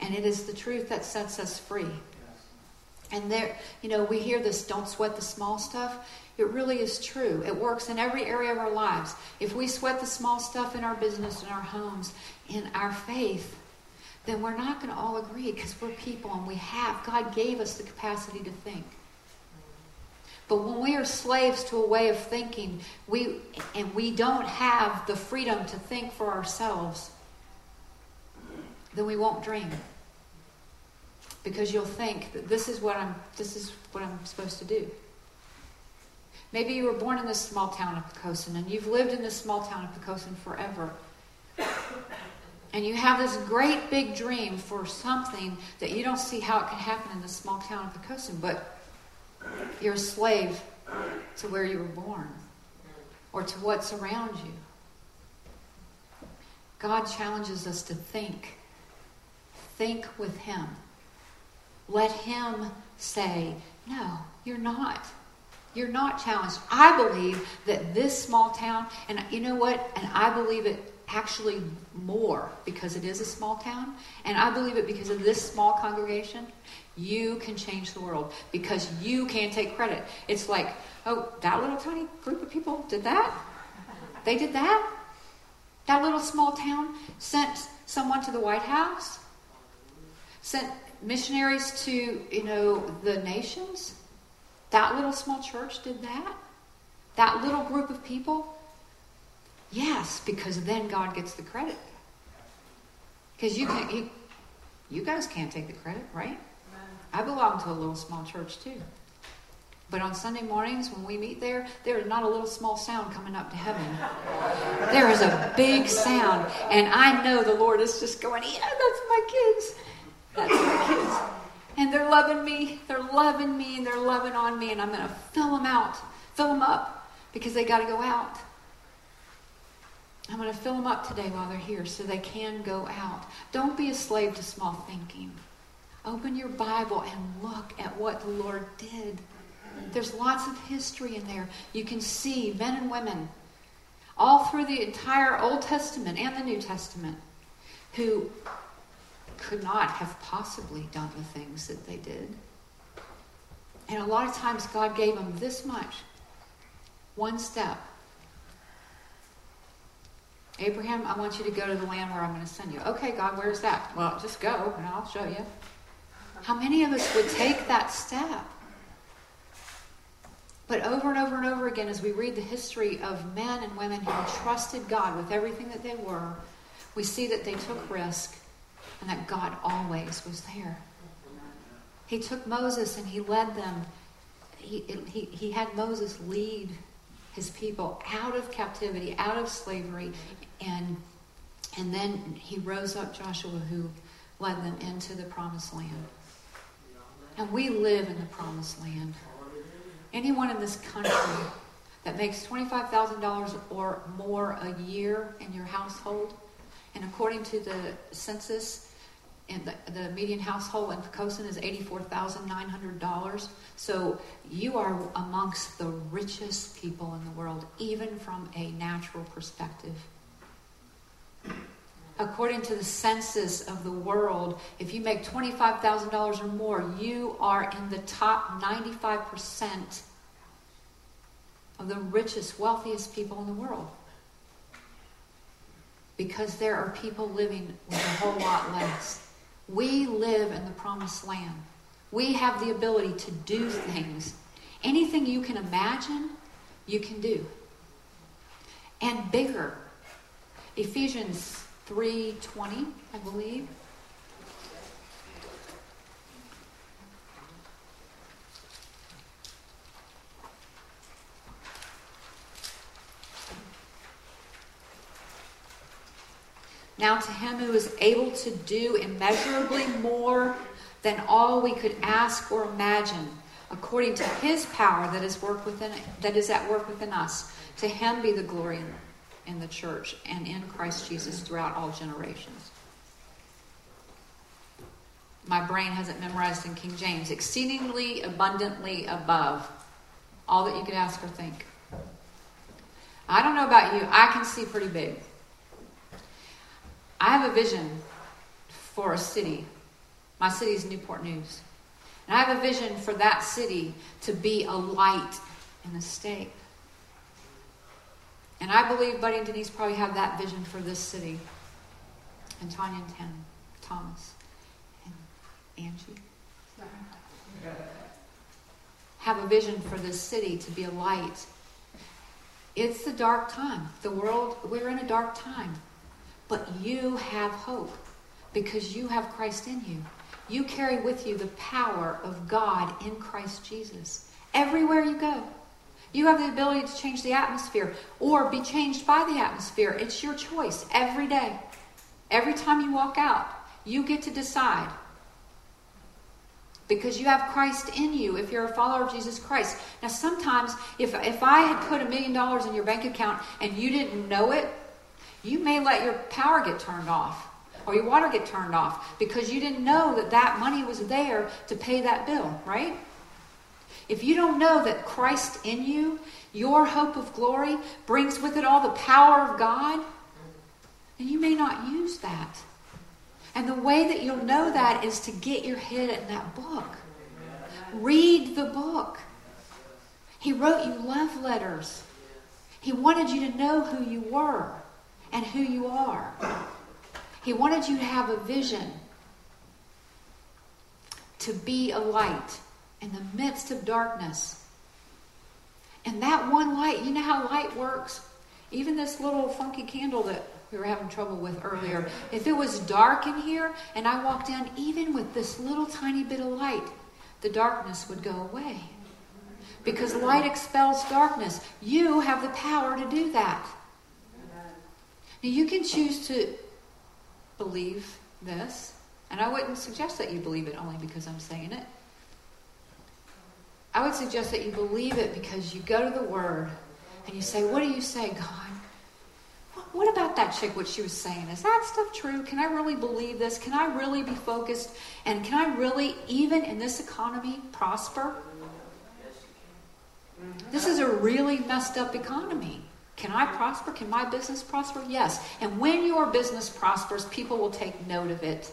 And it is the truth that sets us free. And there, you know, we hear this don't sweat the small stuff. It really is true. It works in every area of our lives. If we sweat the small stuff in our business, in our homes, in our faith, then we're not going to all agree because we're people and we have. God gave us the capacity to think. But when we are slaves to a way of thinking, we and we don't have the freedom to think for ourselves, then we won't dream. Because you'll think that this is what I'm this is what I'm supposed to do. Maybe you were born in this small town of Poquoson and you've lived in this small town of Poquoson forever and you have this great big dream for something that you don't see how it can happen in the small town of Poquoson, but you're a slave to where you were born or to what's around you. God challenges us to think. Think with Him. Let Him say, No, you're not. You're not challenged. I believe that this small town, and you know what? And I believe it actually more because it is a small town. And I believe it because of this small congregation. You can change the world because you can't take credit. It's like, oh, that little tiny group of people did that? They did that? That little small town sent someone to the White House? Sent missionaries to, you know, the nations? That little small church did that? That little group of people? Yes, because then God gets the credit. Because you can you, you guys can't take the credit, right? I belong to a little small church too. But on Sunday mornings when we meet there, there is not a little small sound coming up to heaven. There is a big sound. And I know the Lord is just going, Yeah, that's my kids. That's my kids. And they're loving me. They're loving me and they're loving on me. And I'm going to fill them out, fill them up because they got to go out. I'm going to fill them up today while they're here so they can go out. Don't be a slave to small thinking. Open your Bible and look at what the Lord did. There's lots of history in there. You can see men and women all through the entire Old Testament and the New Testament who could not have possibly done the things that they did. And a lot of times God gave them this much one step. Abraham, I want you to go to the land where I'm going to send you. Okay, God, where's that? Well, just go and I'll show you. How many of us would take that step? But over and over and over again, as we read the history of men and women who trusted God with everything that they were, we see that they took risk and that God always was there. He took Moses and he led them. He, he, he had Moses lead his people out of captivity, out of slavery, and, and then he rose up Joshua who led them into the promised land. And we live in the promised land. Anyone in this country that makes $25,000 or more a year in your household, and according to the census, and the, the median household in Poquoson is $84,900. So you are amongst the richest people in the world, even from a natural perspective. According to the census of the world, if you make $25,000 or more, you are in the top 95% of the richest, wealthiest people in the world. Because there are people living with a whole lot less. We live in the promised land. We have the ability to do things. Anything you can imagine, you can do. And bigger. Ephesians 3:20, I believe. Now, to him who is able to do immeasurably more than all we could ask or imagine, according to his power that is work within that is at work within us, to him be the glory in, in the church and in Christ Jesus throughout all generations. My brain hasn't memorized in King James. Exceedingly abundantly above all that you could ask or think. I don't know about you, I can see pretty big. I have a vision for a city. My city is Newport News. And I have a vision for that city to be a light in a state. And I believe Buddy and Denise probably have that vision for this city. And Tanya and Tim, Thomas, and Angie. Have a vision for this city to be a light. It's the dark time. The world, we're in a dark time. But you have hope because you have Christ in you. You carry with you the power of God in Christ Jesus. Everywhere you go, you have the ability to change the atmosphere or be changed by the atmosphere. It's your choice every day. Every time you walk out, you get to decide. Because you have Christ in you if you're a follower of Jesus Christ. Now, sometimes if, if I had put a million dollars in your bank account and you didn't know it, you may let your power get turned off or your water get turned off because you didn't know that that money was there to pay that bill, right? If you don't know that Christ in you, your hope of glory, brings with it all the power of God, then you may not use that. And the way that you'll know that is to get your head in that book. Read the book. He wrote you love letters. He wanted you to know who you were and who you are. He wanted you to have a vision to be a light in the midst of darkness. And that one light, you know how light works? Even this little funky candle that we were having trouble with earlier, if it was dark in here and I walked in, even with this little tiny bit of light, the darkness would go away. Because light expels darkness. You have the power to do that. Now, you can choose to believe this, and I wouldn't suggest that you believe it only because I'm saying it. I would suggest that you believe it because you go to the Word and you say, What do you say, God? What about that chick, what she was saying? Is that stuff true? Can I really believe this? Can I really be focused? And can I really, even in this economy, prosper? This is a really messed up economy. Can I prosper? Can my business prosper? Yes. And when your business prospers, people will take note of it.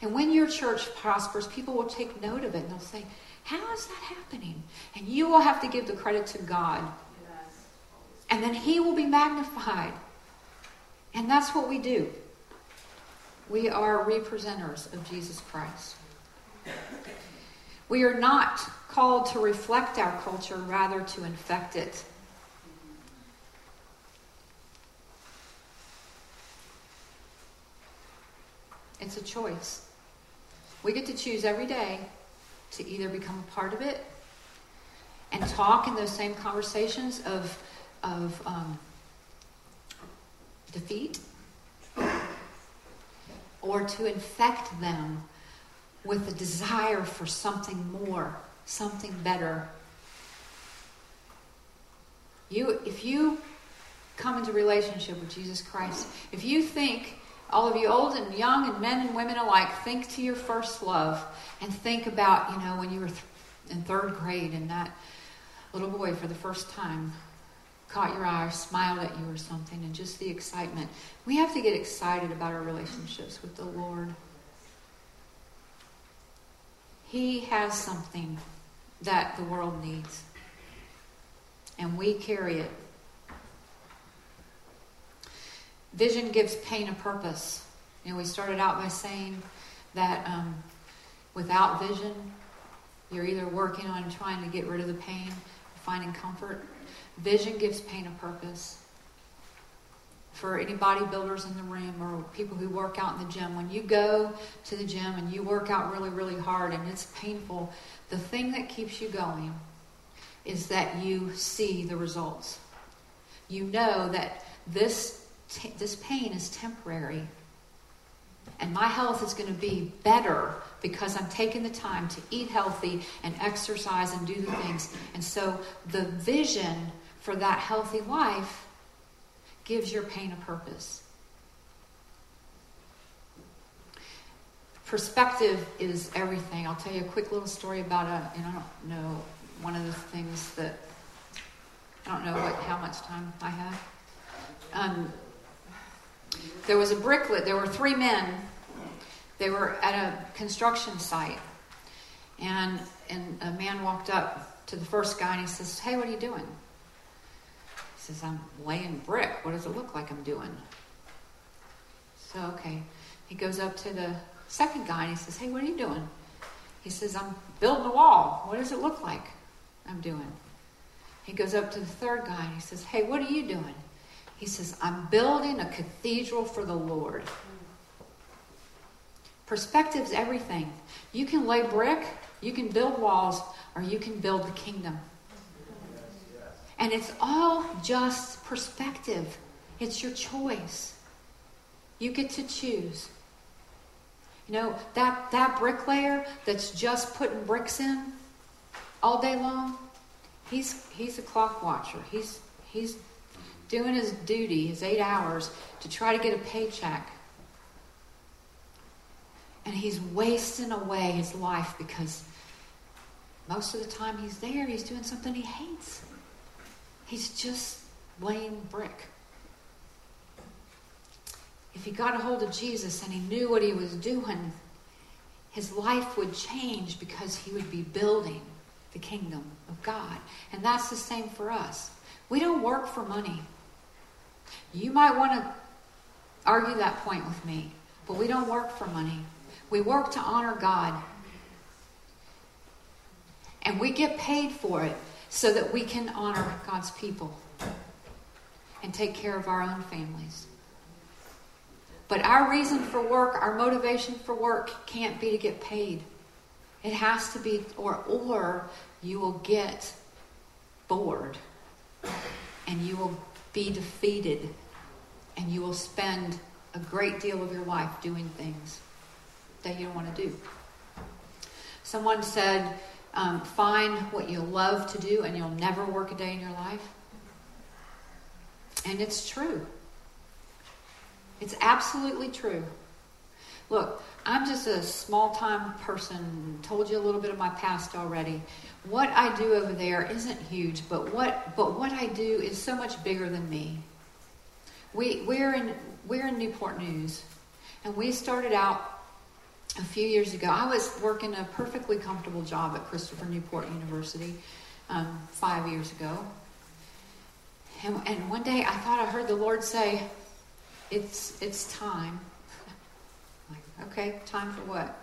And when your church prospers, people will take note of it and they'll say, How is that happening? And you will have to give the credit to God. And then He will be magnified. And that's what we do. We are representers of Jesus Christ. We are not called to reflect our culture, rather to infect it. It's a choice. We get to choose every day to either become a part of it and talk in those same conversations of, of um, defeat or to infect them with a desire for something more, something better. You, if you come into relationship with Jesus Christ, if you think, all of you old and young and men and women alike, think to your first love and think about, you know, when you were th- in third grade and that little boy for the first time caught your eye or smiled at you or something and just the excitement. We have to get excited about our relationships with the Lord. He has something that the world needs, and we carry it. Vision gives pain a purpose. You know, we started out by saying that um, without vision, you're either working on trying to get rid of the pain finding comfort. Vision gives pain a purpose. For any bodybuilders in the room or people who work out in the gym, when you go to the gym and you work out really, really hard and it's painful, the thing that keeps you going is that you see the results. You know that this, this pain is temporary and my health is going to be better because I'm taking the time to eat healthy and exercise and do the things. And so the vision for that healthy life gives your pain a purpose. Perspective is everything. I'll tell you a quick little story about a, and I don't know, one of the things that, I don't know what, how much time I have. Um, there was a bricklet, there were three men. They were at a construction site. And, and a man walked up to the first guy and he says, Hey, what are you doing? He says, I'm laying brick. What does it look like I'm doing? So, okay. He goes up to the second guy and he says, Hey, what are you doing? He says, I'm building a wall. What does it look like I'm doing? He goes up to the third guy and he says, Hey, what are you doing? He says, I'm building a cathedral for the Lord. Perspective's everything. You can lay brick, you can build walls, or you can build the kingdom. And it's all just perspective. It's your choice. You get to choose. You know, that, that bricklayer that's just putting bricks in all day long, he's, he's a clock watcher. He's, he's doing his duty, his eight hours, to try to get a paycheck. And he's wasting away his life because most of the time he's there, he's doing something he hates. He's just laying brick. If he got a hold of Jesus and he knew what he was doing, his life would change because he would be building the kingdom of God. And that's the same for us. We don't work for money. You might want to argue that point with me, but we don't work for money. We work to honor God. And we get paid for it so that we can honor God's people and take care of our own families. But our reason for work, our motivation for work can't be to get paid. It has to be or or you will get bored and you will be defeated and you will spend a great deal of your life doing things that you don't want to do. Someone said, um, find what you love to do and you'll never work a day in your life. And it's true. It's absolutely true. Look, I'm just a small time person. Told you a little bit of my past already. What I do over there isn't huge, but what but what I do is so much bigger than me. We we're in we're in Newport News, and we started out a few years ago. I was working a perfectly comfortable job at Christopher Newport University um, five years ago, and, and one day I thought I heard the Lord say, "It's it's time." like, okay, time for what?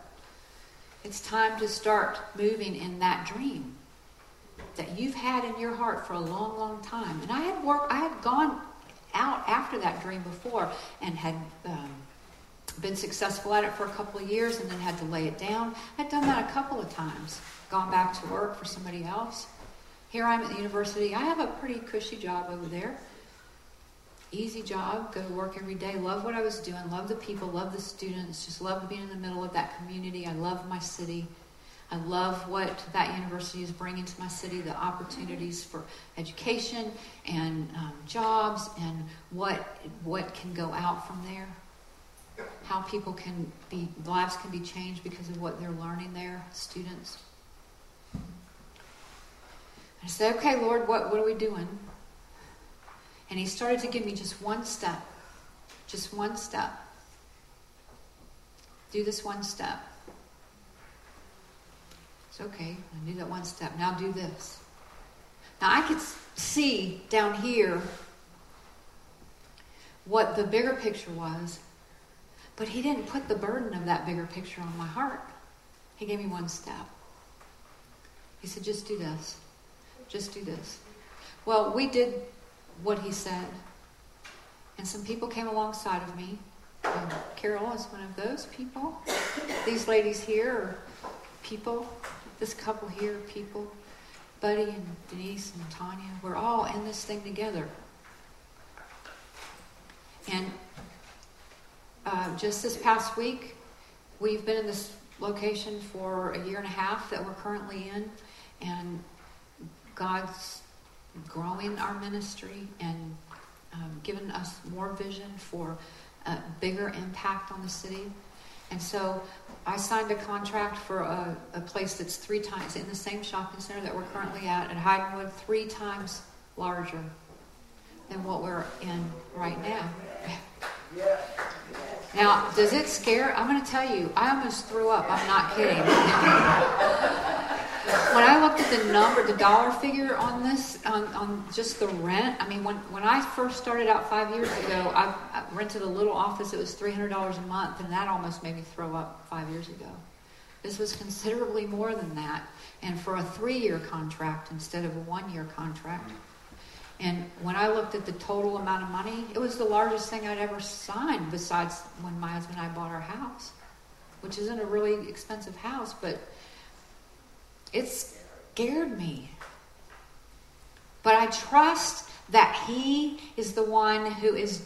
It's time to start moving in that dream that you've had in your heart for a long, long time. And I had worked, I had gone out after that dream before and had um, been successful at it for a couple of years and then had to lay it down. I'd done that a couple of times, gone back to work for somebody else. Here I'm at the university. I have a pretty cushy job over there. Easy job, go to work every day, love what I was doing, love the people, love the students, just love being in the middle of that community. I love my city. I love what that university is bringing to my city the opportunities for education and um, jobs and what, what can go out from there. How people can be, lives can be changed because of what they're learning there, students. I said, okay, Lord, what, what are we doing? And he started to give me just one step. Just one step. Do this one step. It's okay. I do that one step. Now do this. Now I could see down here what the bigger picture was, but he didn't put the burden of that bigger picture on my heart. He gave me one step. He said, just do this. Just do this. Well, we did what he said. And some people came alongside of me. And Carol is one of those people. These ladies here are people. This couple here are people. Buddy and Denise and Tanya. We're all in this thing together. And uh, just this past week, we've been in this location for a year and a half that we're currently in. And God's growing our ministry and um, given us more vision for a bigger impact on the city. And so I signed a contract for a, a, place that's three times in the same shopping center that we're currently at at Hidenwood, three times larger than what we're in right now. Now, does it scare? I'm going to tell you, I almost threw up. I'm not kidding. when I looked at the number, the dollar figure on this, on, on just the rent, I mean, when, when I first started out five years ago, I, I rented a little office. It was $300 a month, and that almost made me throw up five years ago. This was considerably more than that, and for a three year contract instead of a one year contract. And when I looked at the total amount of money, it was the largest thing I'd ever signed besides when my husband and I bought our house, which isn't a really expensive house, but it scared me. But I trust that He is the one who is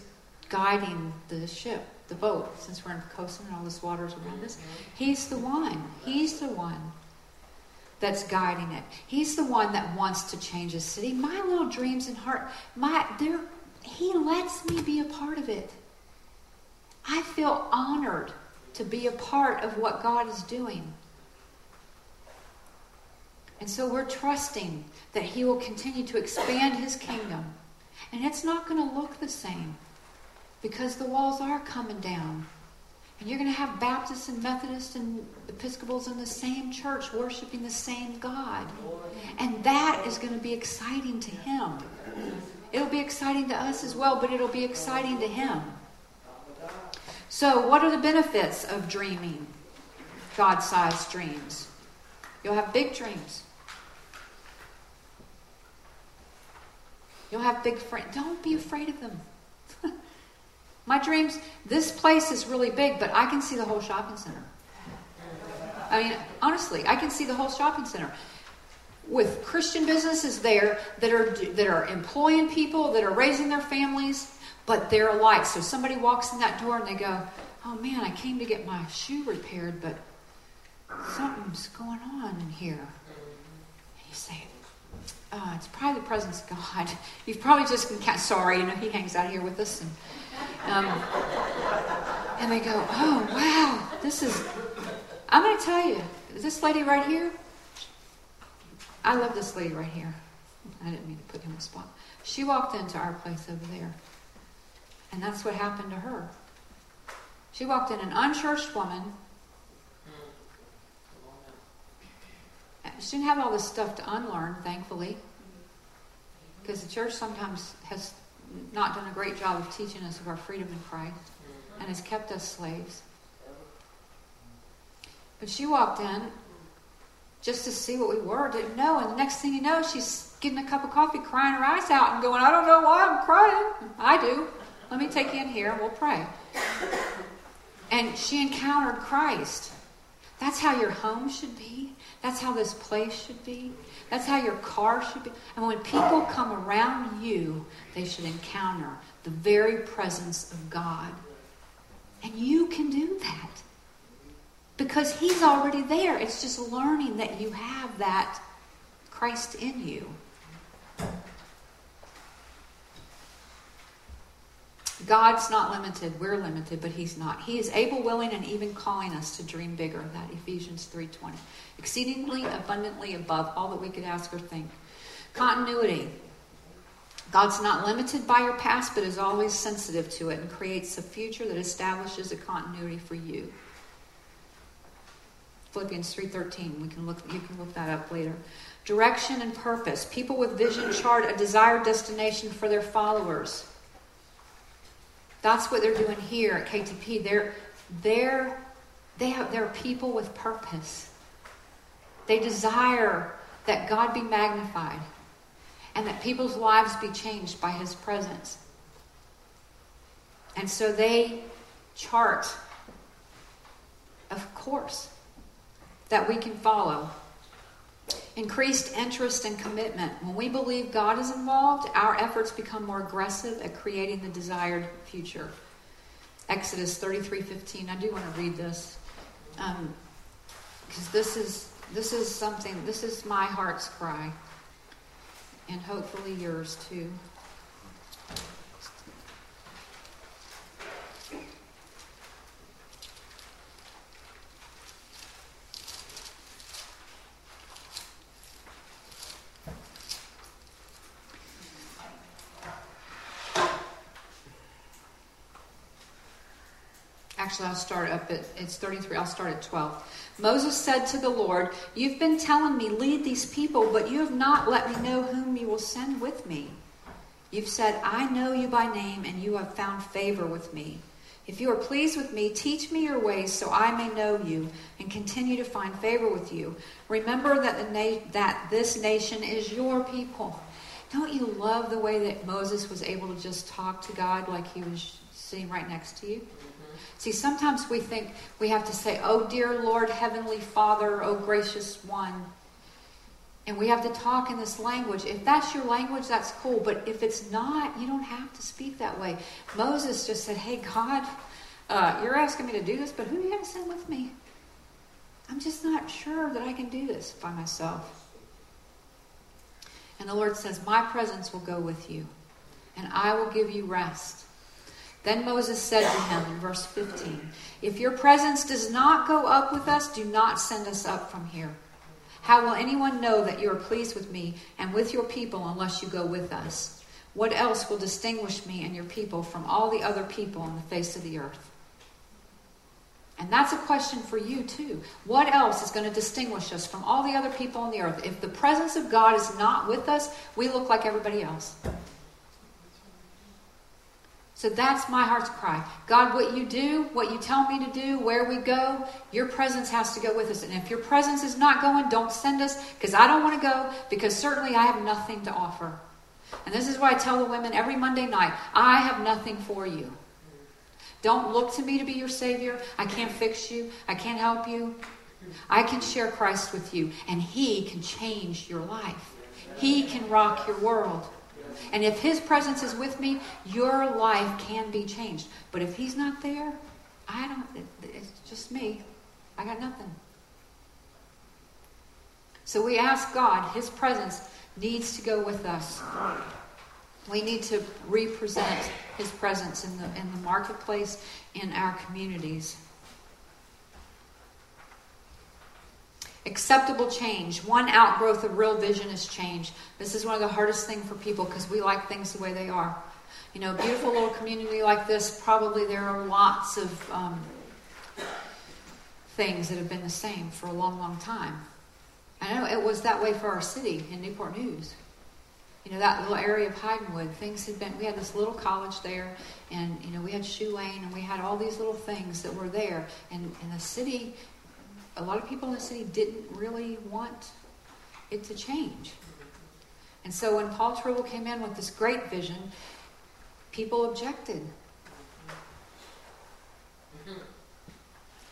guiding the ship, the boat, since we're in Poquoson and all this water's around us. Mm-hmm. He's the one. He's the one that's guiding it. He's the one that wants to change the city. My little dreams and heart, my there he lets me be a part of it. I feel honored to be a part of what God is doing. And so we're trusting that He will continue to expand His kingdom. And it's not going to look the same because the walls are coming down. And you're going to have Baptists and Methodists and Episcopals in the same church worshiping the same God. And that is going to be exciting to Him. It'll be exciting to us as well, but it'll be exciting to Him. So, what are the benefits of dreaming God sized dreams? You'll have big dreams. You'll have big friends. Don't be afraid of them. My dreams, this place is really big, but I can see the whole shopping center. I mean, honestly, I can see the whole shopping center with Christian businesses there that are that are employing people, that are raising their families, but they're alike. So somebody walks in that door and they go, "Oh man, I came to get my shoe repaired, but something's going on in here." And you say, uh, it's probably the presence of God. You've probably just been sorry, you know, he hangs out here with us. And, um, And they go, oh, wow, this is, I'm going to tell you, this lady right here, I love this lady right here. I didn't mean to put him on the spot. She walked into our place over there. And that's what happened to her. She walked in, an unchurched woman. She didn't have all this stuff to unlearn, thankfully. Because the church sometimes has not done a great job of teaching us of our freedom in Christ and has kept us slaves. But she walked in just to see what we were, didn't know, and the next thing you know, she's getting a cup of coffee, crying her eyes out, and going, I don't know why I'm crying. I do. Let me take you in here and we'll pray. And she encountered Christ. That's how your home should be. That's how this place should be. That's how your car should be. And when people come around you, they should encounter the very presence of God. And you can do that because He's already there. It's just learning that you have that Christ in you. God's not limited. We're limited, but He's not. He is able, willing, and even calling us to dream bigger. That Ephesians 3.20. Exceedingly abundantly above all that we could ask or think. Continuity. God's not limited by your past, but is always sensitive to it and creates a future that establishes a continuity for you. Philippians 3:13. We can look you can look that up later. Direction and purpose. People with vision chart a desired destination for their followers. That's what they're doing here at KTP. They're they're they have they're people with purpose. They desire that God be magnified and that people's lives be changed by his presence. And so they chart, of course, that we can follow. Increased interest and commitment. When we believe God is involved, our efforts become more aggressive at creating the desired future. Exodus 33:15. I do want to read this because um, this is this is something. This is my heart's cry and hopefully yours too. Actually, I'll start up at it's 33. I'll start at 12. Moses said to the Lord, You've been telling me, lead these people, but you have not let me know whom you will send with me. You've said, I know you by name, and you have found favor with me. If you are pleased with me, teach me your ways so I may know you and continue to find favor with you. Remember that, the na- that this nation is your people. Don't you love the way that Moses was able to just talk to God like he was sitting right next to you? See, sometimes we think we have to say, Oh, dear Lord, Heavenly Father, oh, gracious one. And we have to talk in this language. If that's your language, that's cool. But if it's not, you don't have to speak that way. Moses just said, Hey, God, uh, you're asking me to do this, but who are you going to send with me? I'm just not sure that I can do this by myself. And the Lord says, My presence will go with you, and I will give you rest. Then Moses said to him in verse 15, If your presence does not go up with us, do not send us up from here. How will anyone know that you are pleased with me and with your people unless you go with us? What else will distinguish me and your people from all the other people on the face of the earth? And that's a question for you too. What else is going to distinguish us from all the other people on the earth? If the presence of God is not with us, we look like everybody else. So that's my heart's cry. God, what you do, what you tell me to do, where we go, your presence has to go with us. And if your presence is not going, don't send us because I don't want to go because certainly I have nothing to offer. And this is why I tell the women every Monday night I have nothing for you. Don't look to me to be your Savior. I can't fix you, I can't help you. I can share Christ with you, and He can change your life, He can rock your world. And if His presence is with me, your life can be changed. But if He's not there, I don't, it's just me. I got nothing. So we ask God, His presence needs to go with us. We need to represent his presence in the, in the marketplace, in our communities. Acceptable change. One outgrowth of real vision is change. This is one of the hardest things for people because we like things the way they are. You know, beautiful little community like this, probably there are lots of um, things that have been the same for a long, long time. I know it was that way for our city in Newport News you know, that little area of Hidenwood, things had been, we had this little college there, and, you know, we had Shoe Lane, and we had all these little things that were there. And, and the city, a lot of people in the city didn't really want it to change. And so when Paul Trible came in with this great vision, people objected.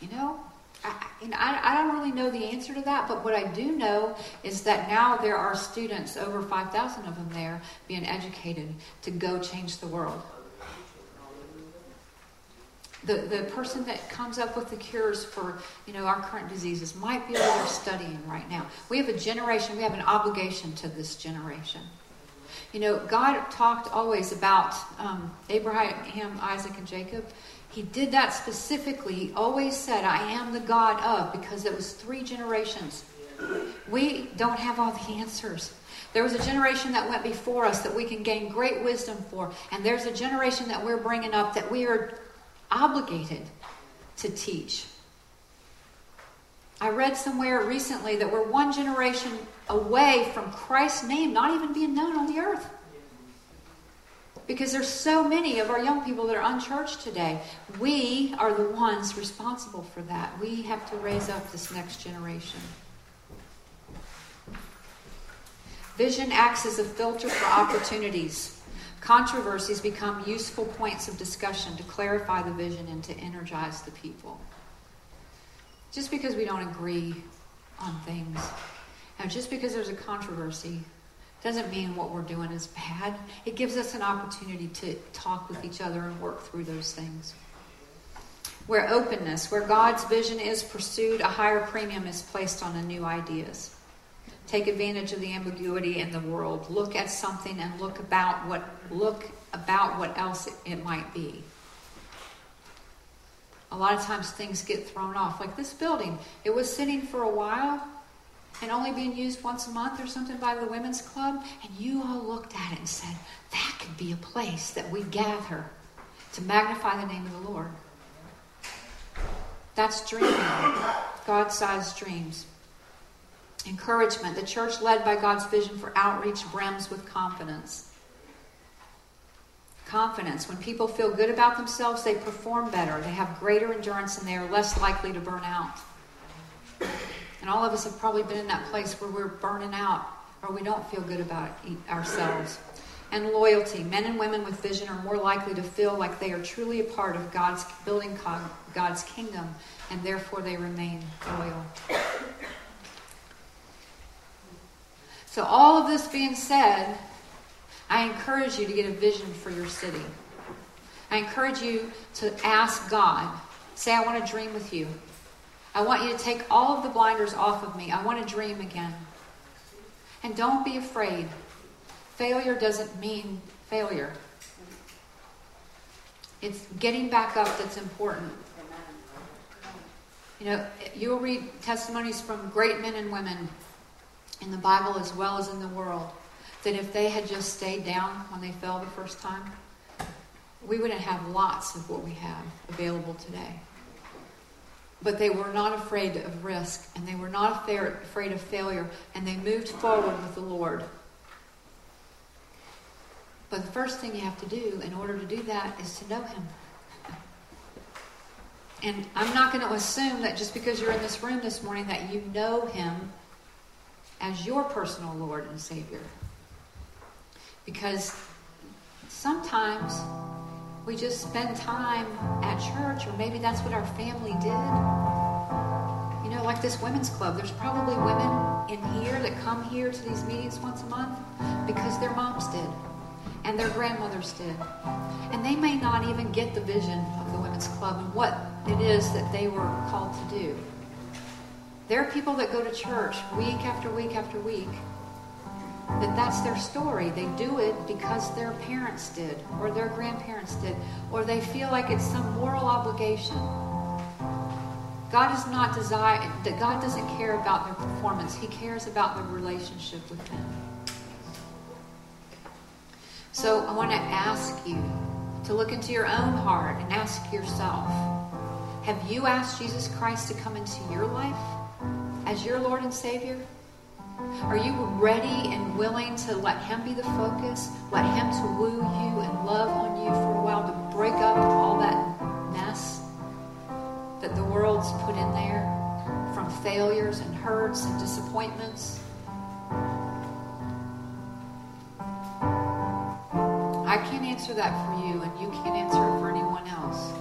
You know, I, I, don't really know the answer to that, but what I do know is that now there are students, over 5,000 of them there, being educated to go change the world. The, the person that comes up with the cures for you know our current diseases might be what they're studying right now. We have a generation, we have an obligation to this generation. You know, God talked always about um, Abraham, Isaac, and Jacob he did that specifically. He always said, I am the God of, because it was three generations. We don't have all the answers. There was a generation that went before us that we can gain great wisdom for, and there's a generation that we're bringing up that we are obligated to teach. I read somewhere recently that we're one generation away from Christ's name not even being known on the earth. Because there's so many of our young people that are unchurched today. We are the ones responsible for that. We have to raise up this next generation. Vision acts as a filter for opportunities. Controversies become useful points of discussion to clarify the vision and to energize the people. Just because we don't agree on things, and just because there's a controversy, doesn't mean what we're doing is bad. It gives us an opportunity to talk with each other and work through those things. Where openness, where God's vision is pursued, a higher premium is placed on the new ideas. Take advantage of the ambiguity in the world. Look at something and look about what look about what else it might be. A lot of times things get thrown off. Like this building, it was sitting for a while and only being used once a month or something by the women's club, and you all looked at it and said, that could be a place that we gather to magnify the name of the Lord. That's dreaming, God sized dreams. Encouragement. The church, led by God's vision for outreach, brims with confidence. Confidence. When people feel good about themselves, they perform better, they have greater endurance, and they are less likely to burn out. And all of us have probably been in that place where we're burning out or we don't feel good about ourselves. And loyalty. Men and women with vision are more likely to feel like they are truly a part of God's building God's kingdom, and therefore they remain loyal. So, all of this being said, I encourage you to get a vision for your city. I encourage you to ask God. Say, I want to dream with you. I want you to take all of the blinders off of me. I want to dream again. And don't be afraid. Failure doesn't mean failure. It's getting back up that's important. You know, you'll read testimonies from great men and women in the Bible as well as in the world that if they had just stayed down when they fell the first time, we wouldn't have lots of what we have available today. But they were not afraid of risk, and they were not afraid of failure, and they moved forward with the Lord. But the first thing you have to do in order to do that is to know Him. And I'm not going to assume that just because you're in this room this morning that you know Him as your personal Lord and Savior. Because sometimes we just spend time at church, or maybe that's what our family did. You know, like this women's club, there's probably women in here that come here to these meetings once a month because their moms did and their grandmothers did. And they may not even get the vision of the women's club and what it is that they were called to do. There are people that go to church week after week after week that that's their story. They do it because their parents did, or their grandparents did, or they feel like it's some moral obligation. God is not desire that God doesn't care about their performance. He cares about the relationship with them. So I want to ask you to look into your own heart and ask yourself Have you asked Jesus Christ to come into your life as your Lord and Savior? Are you ready and willing to let Him be the focus? Let Him to woo you and love on you for a while to break up all that mess that the world's put in there from failures and hurts and disappointments? I can't answer that for you, and you can't answer it for anyone else.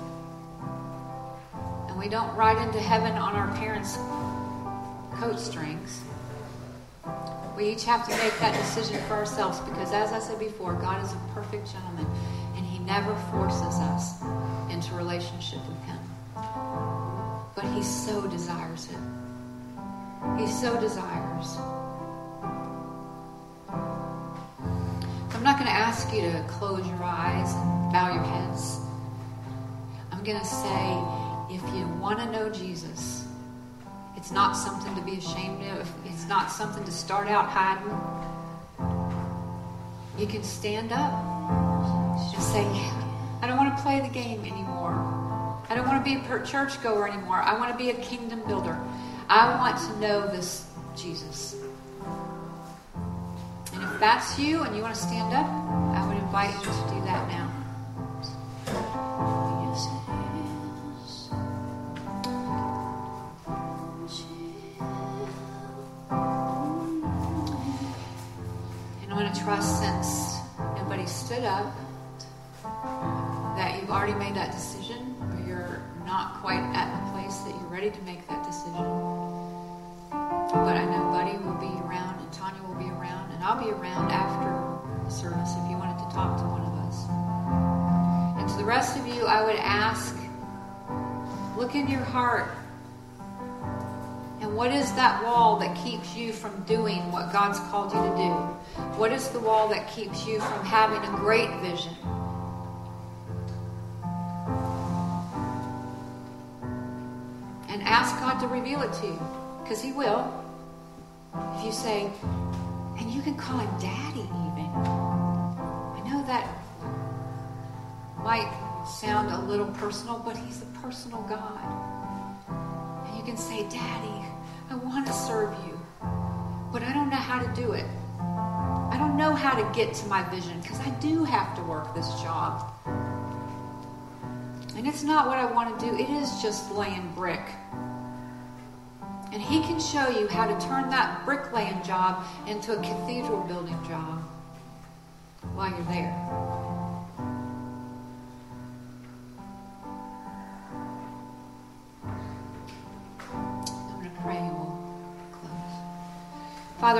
And we don't ride into heaven on our parents' coat strings. We each have to make that decision for ourselves because, as I said before, God is a perfect gentleman and He never forces us into relationship with Him. But He so desires it. He so desires. I'm not going to ask you to close your eyes and bow your heads. I'm going to say, if you want to know Jesus, it's not something to be ashamed of. It's not something to start out hiding. You can stand up and say, I don't want to play the game anymore. I don't want to be a churchgoer anymore. I want to be a kingdom builder. I want to know this Jesus. And if that's you and you want to stand up, I would invite you to do that now. In your heart. And what is that wall that keeps you from doing what God's called you to do? What is the wall that keeps you from having a great vision? And ask God to reveal it to you, because He will. If you say, and you can call Him Daddy even. I know that might sound a little personal, but He's a personal God. And you can say, Daddy, I want to serve you, but I don't know how to do it. I don't know how to get to my vision because I do have to work this job. And it's not what I want to do, it is just laying brick. And He can show you how to turn that bricklaying job into a cathedral building job while you're there.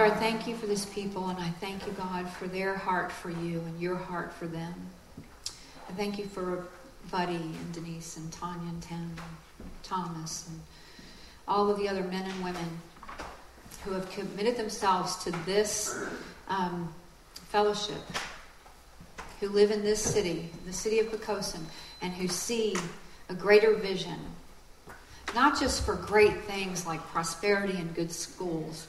Father, I thank you for this people, and I thank you, God, for their heart for you and your heart for them. I thank you for Buddy and Denise and Tanya and Tim and Thomas and all of the other men and women who have committed themselves to this um, fellowship, who live in this city, the city of Poquoson, and who see a greater vision, not just for great things like prosperity and good schools,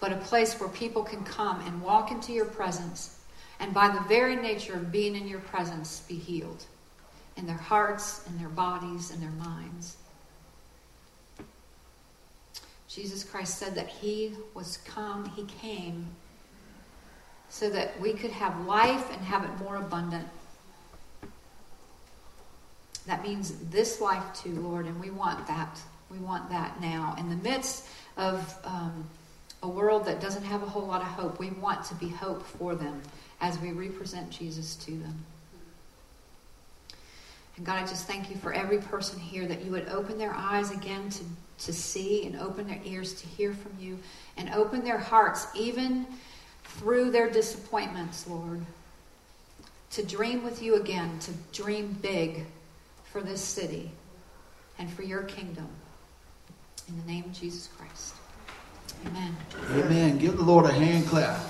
but a place where people can come and walk into your presence, and by the very nature of being in your presence, be healed in their hearts, in their bodies, in their minds. Jesus Christ said that He was come, He came so that we could have life and have it more abundant. That means this life too, Lord, and we want that. We want that now. In the midst of um, a world that doesn't have a whole lot of hope, we want to be hope for them as we represent Jesus to them. And God, I just thank you for every person here that you would open their eyes again to, to see and open their ears to hear from you and open their hearts even through their disappointments, Lord, to dream with you again, to dream big for this city and for your kingdom. In the name of Jesus Christ. Amen. Amen. Give the Lord a hand clap.